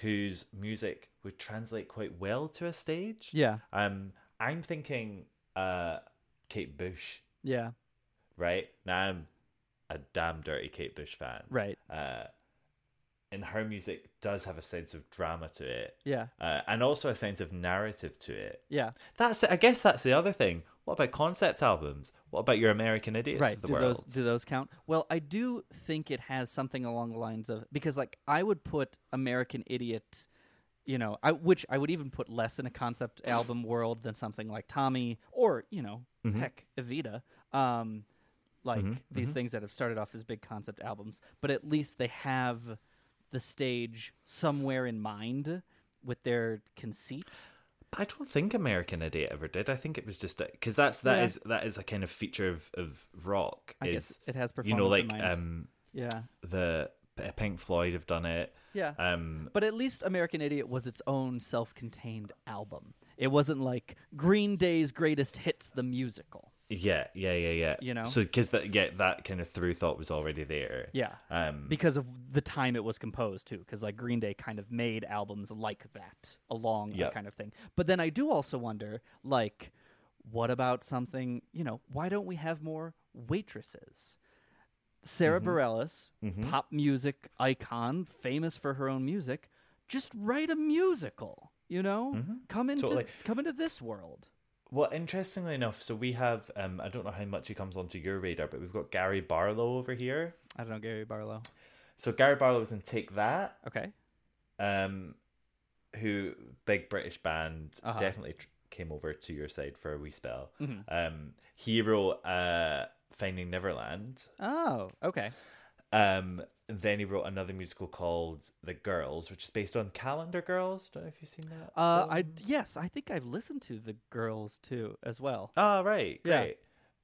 whose music would translate quite well to a stage. yeah, Um, I'm thinking, uh, Kate Bush. yeah, Right now, I'm a damn dirty Kate Bush fan. right, Uh, and her music does have a sense of drama to it. yeah, uh, and also a sense of narrative to it. yeah. That's the, I guess that's the other thing. What about concept albums? What about your American Idiots right. of the Do world? those do those count? Well, I do think it has something along the lines of because like I would put American Idiot, you know, I which I would even put less in a concept album world than something like Tommy or you know, Mm-hmm. heck, Evita. Um, like these things that have started off as big concept albums, but at least they have the stage somewhere in mind with their conceit. I don't think American Idiot ever did. I think it was just because that's that Yeah. is that is a kind of feature of of rock. I is guess it has you know like um Yeah, the Pink Floyd have done it. yeah. Um, But at least American Idiot was its own self-contained album. It wasn't like Green Day's Greatest Hits the musical. Yeah, yeah, yeah, yeah. You know? so because that yeah that kind of through thought was already there. Yeah. Um, Because of the time it was composed too, because like Green Day kind of made albums like that along Yeah. that kind of thing. But then I do also wonder, like, what about something? You know, why don't we have more waitresses? Sara Mm-hmm. Bareilles, pop music icon, famous for her own music, just write a musical. You know, come into Mm-hmm. Totally. come into this world. Well, interestingly enough, so we have um I don't know how much he comes onto your radar, but we've got Gary Barlow over here. I don't know Gary Barlow. So Gary Barlow was in Take That, Okay, um, who big British band, Uh-huh. definitely tr- came over to your side for a wee spell. Mm-hmm. Um, he wrote uh, Finding Neverland. Oh, okay. Um, then he wrote another musical called The Girls, which is based on Calendar Girls. Don't know if you've seen that. Uh, film? I yes, I think I've listened to the girls too as well. Oh, right. Yeah. Great.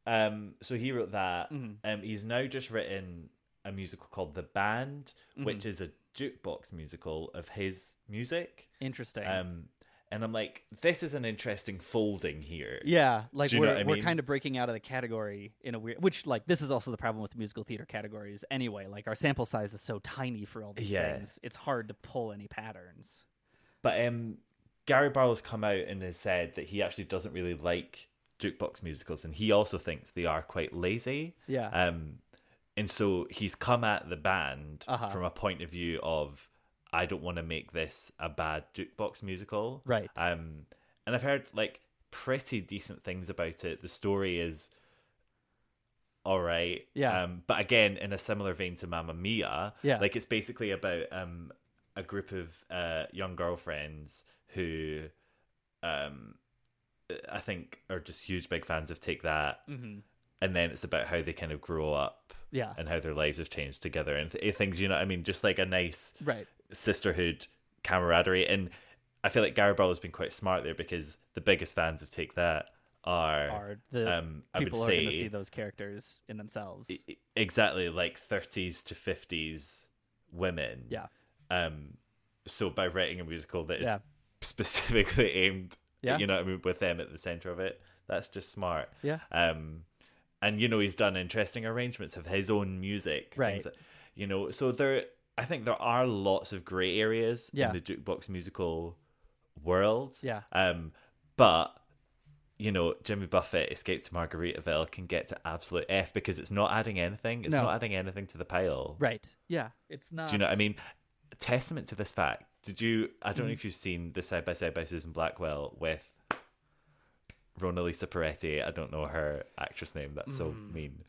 Um, so he wrote that. Mhm. Um, he's now just written a musical called The Band, Mm-hmm. which is a jukebox musical of his music. Interesting. Um, and I'm like, this is an interesting folding here. yeah, like we're I we're mean? kind of breaking out of the category in a weird. Which like this is also the problem with musical theater categories anyway. Like our sample size is so tiny for all these Yeah. things, it's hard to pull any patterns. But um, Gary Barlow's come out and has said that he actually doesn't really like jukebox musicals, and he also thinks they are quite lazy. Yeah. Um, and so he's come at the band Uh-huh. from a point of view of I don't want to make this a bad jukebox musical. Right. Um, and I've heard like pretty decent things about it. The story is all right. Yeah. Um, but again, in a similar vein to Mamma Mia, Yeah. like it's basically about um a group of uh young girlfriends who um I think are just huge big fans of Take That. Mhm. And then it's about how they kind of grow up Yeah. and how their lives have changed together and th- things, you know I mean? Just like a nice Right. Sisterhood camaraderie and i feel like gary Barlow's been quite smart there because the biggest fans of take that are, Are the um i would people are going to see those characters in themselves? exactly like 30s to 50s women yeah. um so by writing a musical that is Yeah. specifically [laughs] aimed Yeah. you know what i mean with them at the center of it that's just smart Yeah. um and you know he's done interesting arrangements of his own music Right. things that- you know so there i think there are lots of gray areas Yeah. in the jukebox musical world Yeah. um but you know jimmy buffett escapes to margaritaville can get to absolute f because it's not adding anything it's No. not adding anything to the pile Right. Yeah. It's not. do you know what I mean? Testament to this fact. Did you? I don't know Mm-hmm. if you've seen the side by side by Susan Blackwell with Rona Lisa Peretti. I don't know her actress name. That's so mean.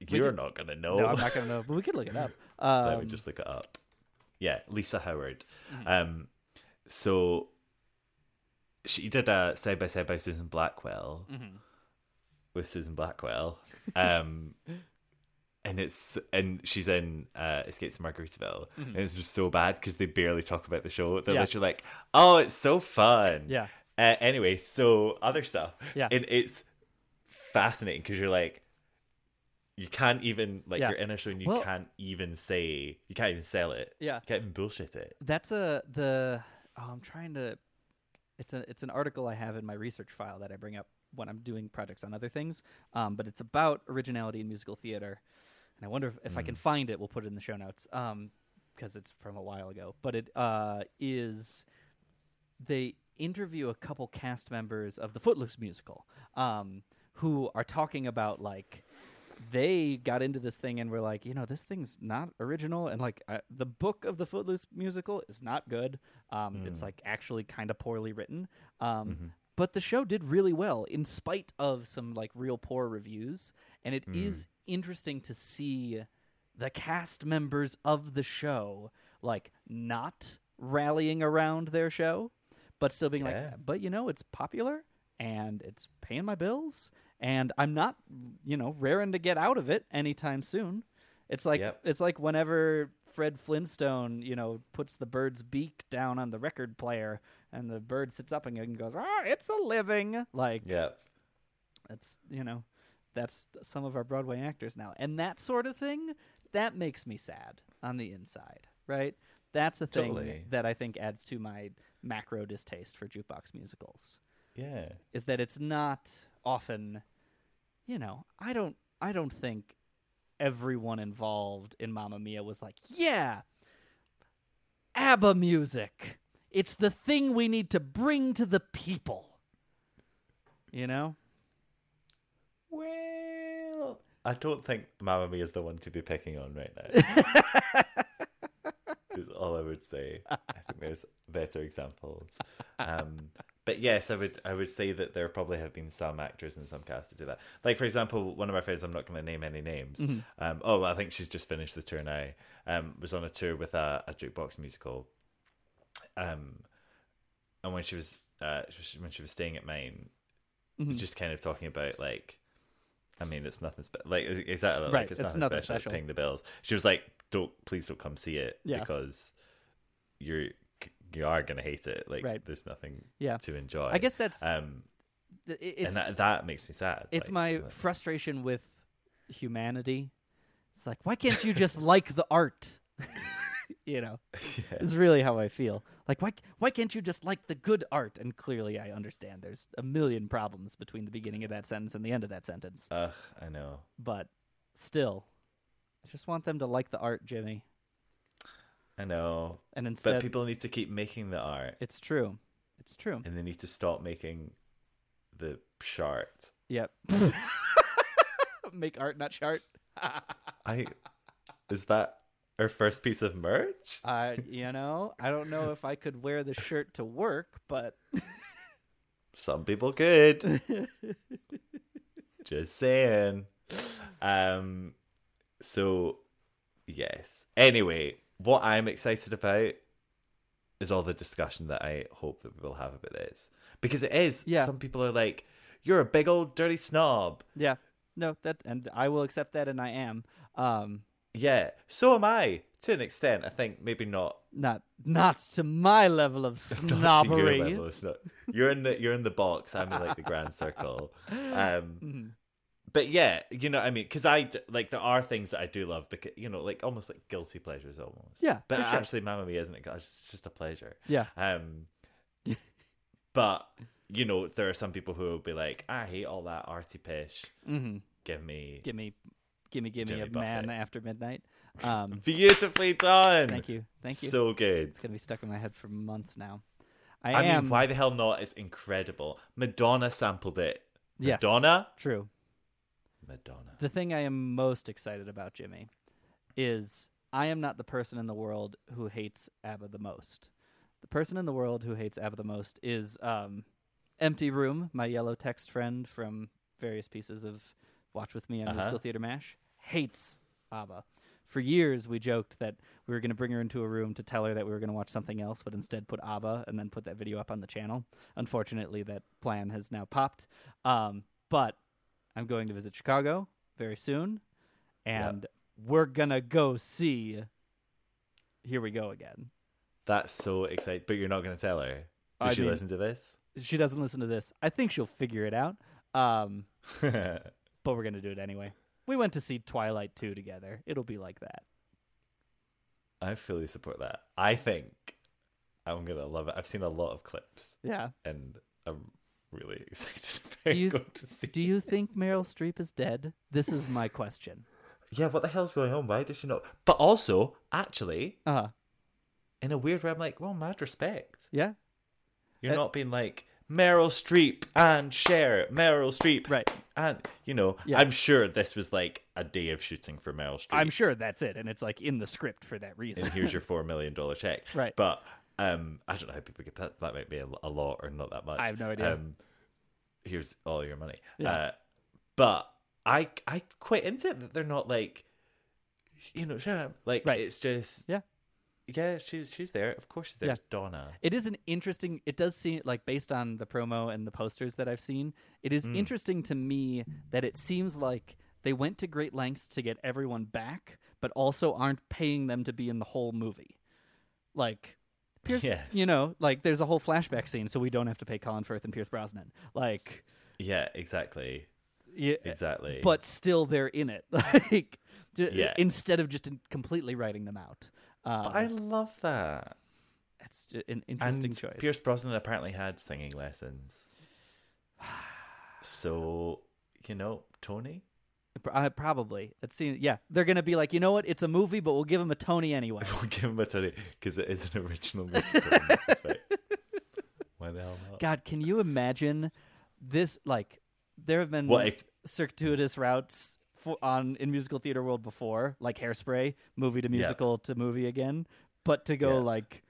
You're could- not gonna know. No, I'm not to know, but we could look it up. [laughs] Let Um, me just look it up. Yeah, Lisa Howard. Mm-hmm. Um, so she did a side by side by Susan Blackwell Mm-hmm. with Susan Blackwell. Um, [laughs] and it's and she's in uh, Escapes from Margaritaville, and it's just so bad because they barely talk about the show. They're Mm-hmm. Yeah. literally like, "Oh, it's so fun." Yeah. Uh, anyway, so other stuff. Yeah. And it's fascinating because you're like, you can't even like Yeah. you're in a show and you Well- can't even say you can't even sell it. Yeah. You can't even bullshit it. That's a the. Oh, I'm trying to. It's a it's an article I have in my research file that I bring up when I'm doing projects on other things. Um, but it's about originality in musical theater, and I wonder if, if I can find it. We'll put it in the show notes. Um, because it's from a while ago. But it uh is they interview a couple cast members of the Footloose musical, um, who are talking about like they got into this thing and were like, you know, this thing's not original, and like uh, the book of the Footloose musical is not good. Um, It's like actually kind of poorly written. Um, But the show did really well in spite of some like real poor reviews, and it is interesting to see the cast members of the show like not rallying around their show, but still being Yeah. like, but you know, it's popular and it's paying my bills, and I'm not, you know, raring to get out of it anytime soon. It's like Yep. it's like whenever Fred Flintstone, you know, puts the bird's beak down on the record player, and the bird sits up and goes, "Ah, it's a living." Like Yeah. that's you know, that's some of our Broadway actors now, and that sort of thing that makes me sad on the inside, right? That's a thing Totally. that I think adds to my macro distaste for jukebox musicals Yeah. is that it's not often you know i don't i don't think everyone involved in mamma mia was like yeah abba music. It's the thing we need to bring to the people. You know? Well, I don't think Mamma Mia is the one to be picking on right now. [laughs] is all I would say. I think there's better examples. Um, but yes, I would I would say that there probably have been some actors and some casts to do that. Like for example, one of my friends, I'm not going to name any names. Um, oh, I think she's just finished the tour now. Um, was on a tour with a, a jukebox musical. Um, and when she was uh, when she was staying at mine, Mhm. just kind of talking about like, I mean, it's nothing special. like exactly like Right, it's, it's nothing, nothing special. special. Paying the bills. She was like, "Don't please don't come see it Yeah. because you're you are gonna hate it. Like, Right. there's nothing Yeah. to enjoy." I guess that's um, and that that makes me sad. it's like, my frustration with humanity. It's like, why can't you just [laughs] like the art? [laughs] you know, [laughs] Yeah. is really how I feel. Like, why why can't you just like the good art? And clearly, I understand there's a million problems between the beginning of that sentence and the end of that sentence. Ugh, I know. But still, I just want them to like the art, Jimmy. I know. And instead, But people need to keep making the art, it's true. It's true. and they need to stop making the chart. Yep. [laughs] Make art, not chart. [laughs] I is that our first piece of merch? Uh, you know, I don't know if I could wear the shirt to work, but [laughs] Some people could. Just saying. Um. So, yes. Anyway, what I'm excited about is all the discussion that I hope that we'll have about this because it is. Yeah. Some people are like, "You're a big old dirty snob." yeah, no, that and I will accept that, and I am. Um, Yeah. So am I to an extent. I think maybe not not not to my level of [laughs] Not to your level, it's not- You're in the you're in the box. I'm in like the grand circle. [laughs] Um, Mm-hmm. But yeah, you know, what I mean, because I like there are things that I do love, because you know, like almost like guilty pleasures, almost. Yeah, but sure. actually, Mamma Mia isn't it? It's just a pleasure. Yeah. Um, [laughs] but you know, there are some people who will be like, I hate all that arty pish. hmm Give me Give me, give me, give me Jimmy a man after midnight. [laughs] Um, beautifully done. thank you, thank you. So good. it's gonna be stuck in my head for months now. I, I am mean, why the hell not? It's incredible. Madonna sampled it. Yes. Madonna. true. Madonna. The thing I am most excited about, Jimmy, is I am not the person in the world who hates ABBA the most. The person in the world who hates ABBA the most is um, Empty Room, my yellow text friend from various pieces of Watch With Me on Uh-huh. Musical Theater MASH, hates ABBA. For years, we joked that we were going to bring her into a room to tell her that we were going to watch something else, but instead put ABBA and then put that video up on the channel. Unfortunately, that plan has now popped. Um, but I'm going to visit Chicago very soon, and we're gonna go see. Here we go again. That's so exciting. But you're not going to tell her. I Did she mean- listen to this? She doesn't listen to this. I think she'll figure it out. Um, [laughs] but we're gonna do it anyway. We went to see Twilight 2 together. It'll be like that. I fully support that. I think I'm going to love it. I've seen a lot of clips Yeah. and I'm really [laughs] excited about Do you going to see do you think Meryl Streep is dead? This is my question. Yeah, what the hell's going on? Why does she not? But also, actually, Uh huh. in a weird way, I'm like, well, mad respect. Yeah. You're Uh, not being like Meryl Streep and Cher, Meryl Streep, Right. And you know, Yeah. I'm sure this was like a day of shooting for Meryl Streep. I'm sure that's it, and it's like in the script for that reason. and here's your [laughs] four million dollar check. Right. But um, I don't know how people get that. That might be a, a lot or not that much. I have no idea. Um, here's all your money. Yeah. Uh, but I I quite into it that they're not like, you know, shut up. Like Right. it's just Yeah. yeah. She's she's there. Of course she's there. Yeah. Donna. It is an interesting. It does seem like based on the promo and the posters that I've seen, it is interesting to me that it seems like they went to great lengths to get everyone back, but also aren't paying them to be in the whole movie. Like, Pierce, Yes. you know, like there's a whole flashback scene, so we don't have to pay Colin Firth and Pierce Brosnan. Like, Yeah, exactly. yeah, Exactly. but still they're in it. [laughs] Like, Yeah. instead of just completely writing them out. Um, But I love that. it's j- an interesting and choice. Pierce Brosnan apparently had singing lessons. [sighs] So you know, Tony. Uh, probably. It seems. Yeah, they're gonna be like, you know what? It's a movie, but we'll give him a Tony anyway. [laughs] We'll give him a Tony because it is an original musical. in that respect. Why the hell not? God, can you imagine this? Like, there have been What if- circuitous routes for, on in musical theater world before, like Hairspray, movie to musical to movie again, but to go Yeah. like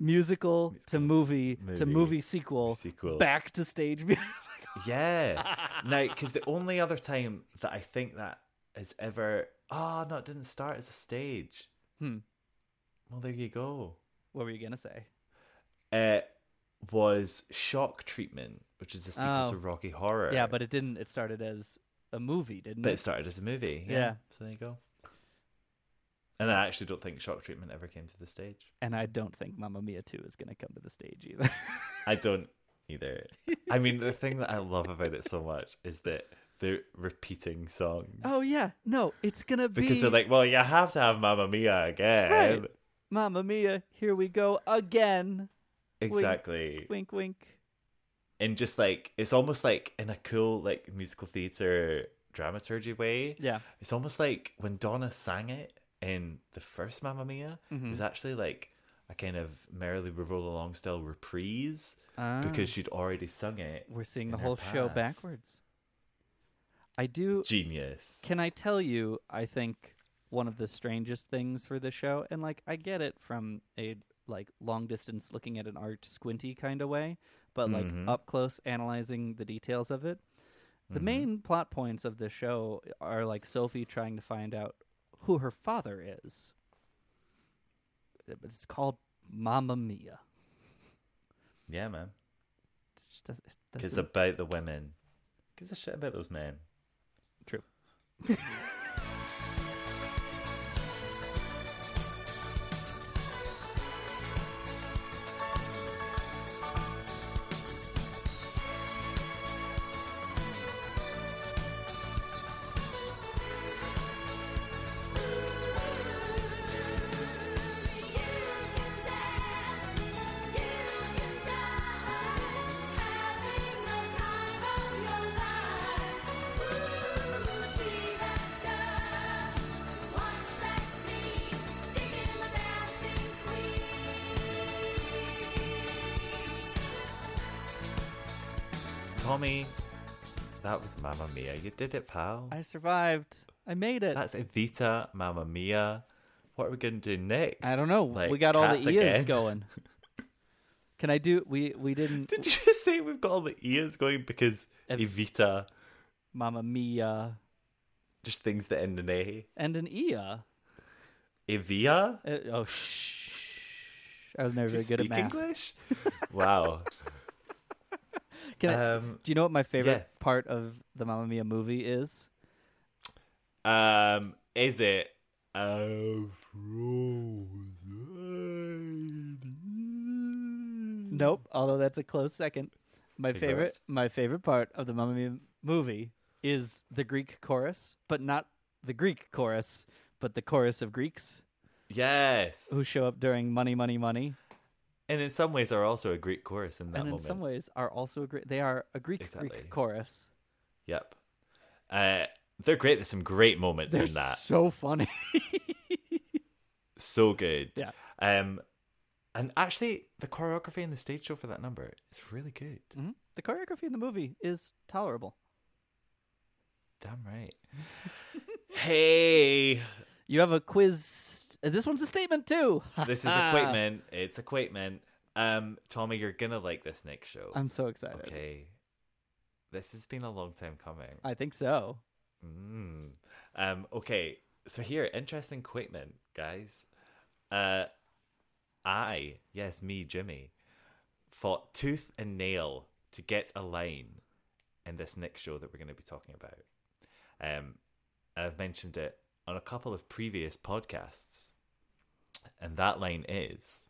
musical, to movie, to movie, movie sequel, sequel. back to stage [laughs] music. Yeah. [laughs] now, because the only other time that I think that has ever. Oh, no, it didn't start as a stage. Hmm. Well, there you go. what were you gonna say? Uh, was Shock Treatment, which is a sequel Oh. to Rocky Horror. Yeah, but it didn't. It started as a movie, didn't but it? it started as a movie. Yeah. Yeah. So there you go. And I actually don't think Shock Treatment ever came to the stage. And I don't think Mamma Mia 2 is going to come to the stage either. I don't either. [laughs] I mean, the thing that I love about it so much is that they're repeating songs. oh yeah, no, it's going to be Because they're like, well, you have to have Mamma Mia again. Right. Mamma Mia, here we go again. Exactly. Wink wink. And just like, it's almost like in a cool, like, musical theater dramaturgy way. Yeah. It's almost like when Donna sang it in the first Mamma Mia, Mm-hmm. it was actually like a kind of Merrily We Roll Along style reprise Ah. because she'd already sung it. We're seeing the whole show backwards. I do Genius. Can I tell you, I think one of the strangest things for this show, and like I get it from a like long distance looking at an art squinty kind of way, but like Mhm. up close analyzing the details of it. The Mm-hmm. main plot points of this show are like Sophie trying to find out who her father is. It's called Mamma Mia. Yeah, man. It just It's about the women. Gives a shit about those men. True. [laughs] Mia. You did it, pal. I survived. I made it. That's Evita, Mamma Mia. What are we going to do next? I don't know. Like, we got all the ears again? going. [laughs] Can I do? We we didn't. Did you just say we've got all the ears going because Ev- Evita, Mamma Mia just things that end in A? and an Ia. Evia? Uh, oh shh! I was never very good at math. English? [laughs] wow. I, Um, do you know what my favorite yeah. part of the Mamma Mia movie is? um, is it a frozen? Nope. Although that's a close second. My favorite, it. my favorite part of the Mamma Mia movie is the Greek chorus, but not the Greek chorus, but the chorus of Greeks Yes. who show up during Money, Money, Money, And in some ways are also a Greek chorus in that and in moment. some ways are also a Greek. They are a Greek Exactly. Greek chorus. Yep. Uh, they're great. There's some great moments They're in that. so funny. So good. Yeah. Um, and actually, the choreography in the stage show for that number is really good. Mhm. The choreography in the movie is tolerable. Damn right. [laughs] hey, You have a quiz. This one's a statement too. [laughs] this is equipment. It's equipment. Um, Tommy, you're gonna like this next show. I'm so excited. okay. This has been a long time coming. I think so. Mm. Um, okay, so here, interesting equipment, guys. Uh, I, yes, me, Jimmy, fought tooth and nail to get a line in this next show that we're going to be talking about. Um, and I've mentioned it on a couple of previous podcasts, and that line is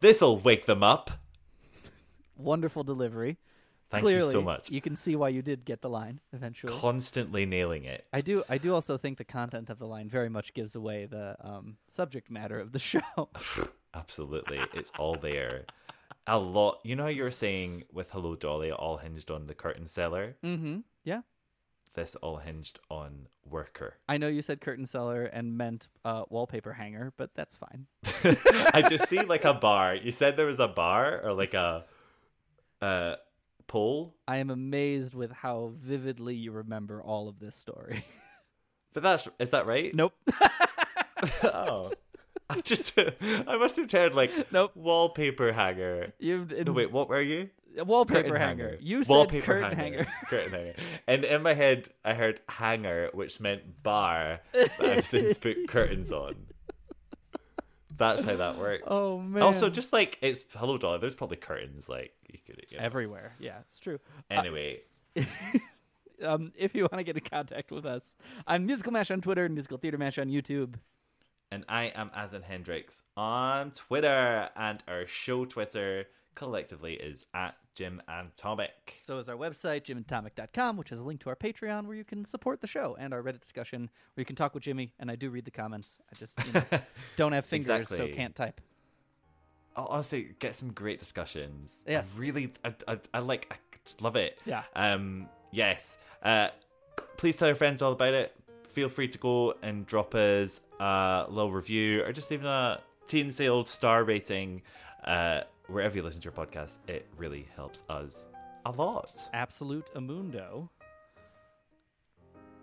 This'll wake them up. Wonderful delivery. Thank Clearly, you so much. You can see why you did get the line eventually. Constantly nailing it. I do. I do also think the content of the line very much gives away the um, subject matter of the [laughs] show. [laughs] Absolutely. It's all there. A lot. You know how you were saying with Hello Dolly, all hinged on the curtain seller? mm-hmm. Yeah. This all hinged on worker. I know you said curtain seller and meant uh, wallpaper hanger, but that's fine. [laughs] I just see like a bar. You said there was a bar or like a uh, pole, I am amazed with how vividly you remember all of this story. [laughs] but that's is that right? nope. [laughs] oh, I just I must have heard like Nope. wallpaper hanger. you No, wait, what were you? Wallpaper Curtain hanger. You said Wallpaper curtain hanger. [laughs] curtain hanger. And in my head, I heard hanger, which meant bar. But I've since put [laughs] curtains on. That's how that works. Oh man. Also, just like it's hello dolly. There's probably curtains like you could. You know. everywhere. Yeah, it's true. Anyway, [laughs] Um, if you want to get in contact with us, I'm Musical Mash on Twitter and Musical Theater Mash on YouTube. and I am Asin Hendricks on Twitter, and our show Twitter collectively is at Jim and Tonic. So is our website, jimandtonic.com, which has a link to our Patreon where you can support the show and our Reddit discussion where you can talk with Jimmy. And I do read the comments. I just you know, [laughs] don't have fingers, so can't type. I'll honestly, get some great discussions. I Yes. really, I, I, I like, I just love it. Yeah. Um. Yes. Uh. Please tell your friends all about it. Feel free to go and drop us a little review or just even a teensy old star rating. Uh, wherever you listen to your podcast, it really helps us a lot. Absolute Amundo.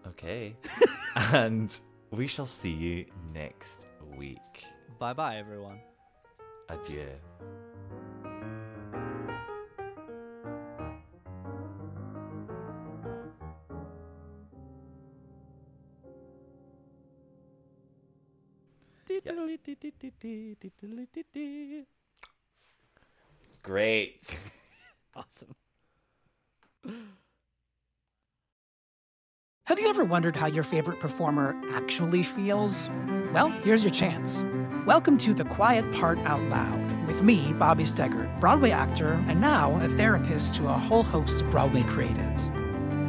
Okay. [laughs] and we shall see you next week. Bye bye, everyone. Adieu. Great. [laughs] Awesome. Have you ever wondered how your favorite performer actually feels? Well, here's your chance. Welcome to The Quiet Part Out Loud with me, Bobby Steggert, Broadway actor and now a therapist to a whole host of Broadway creatives.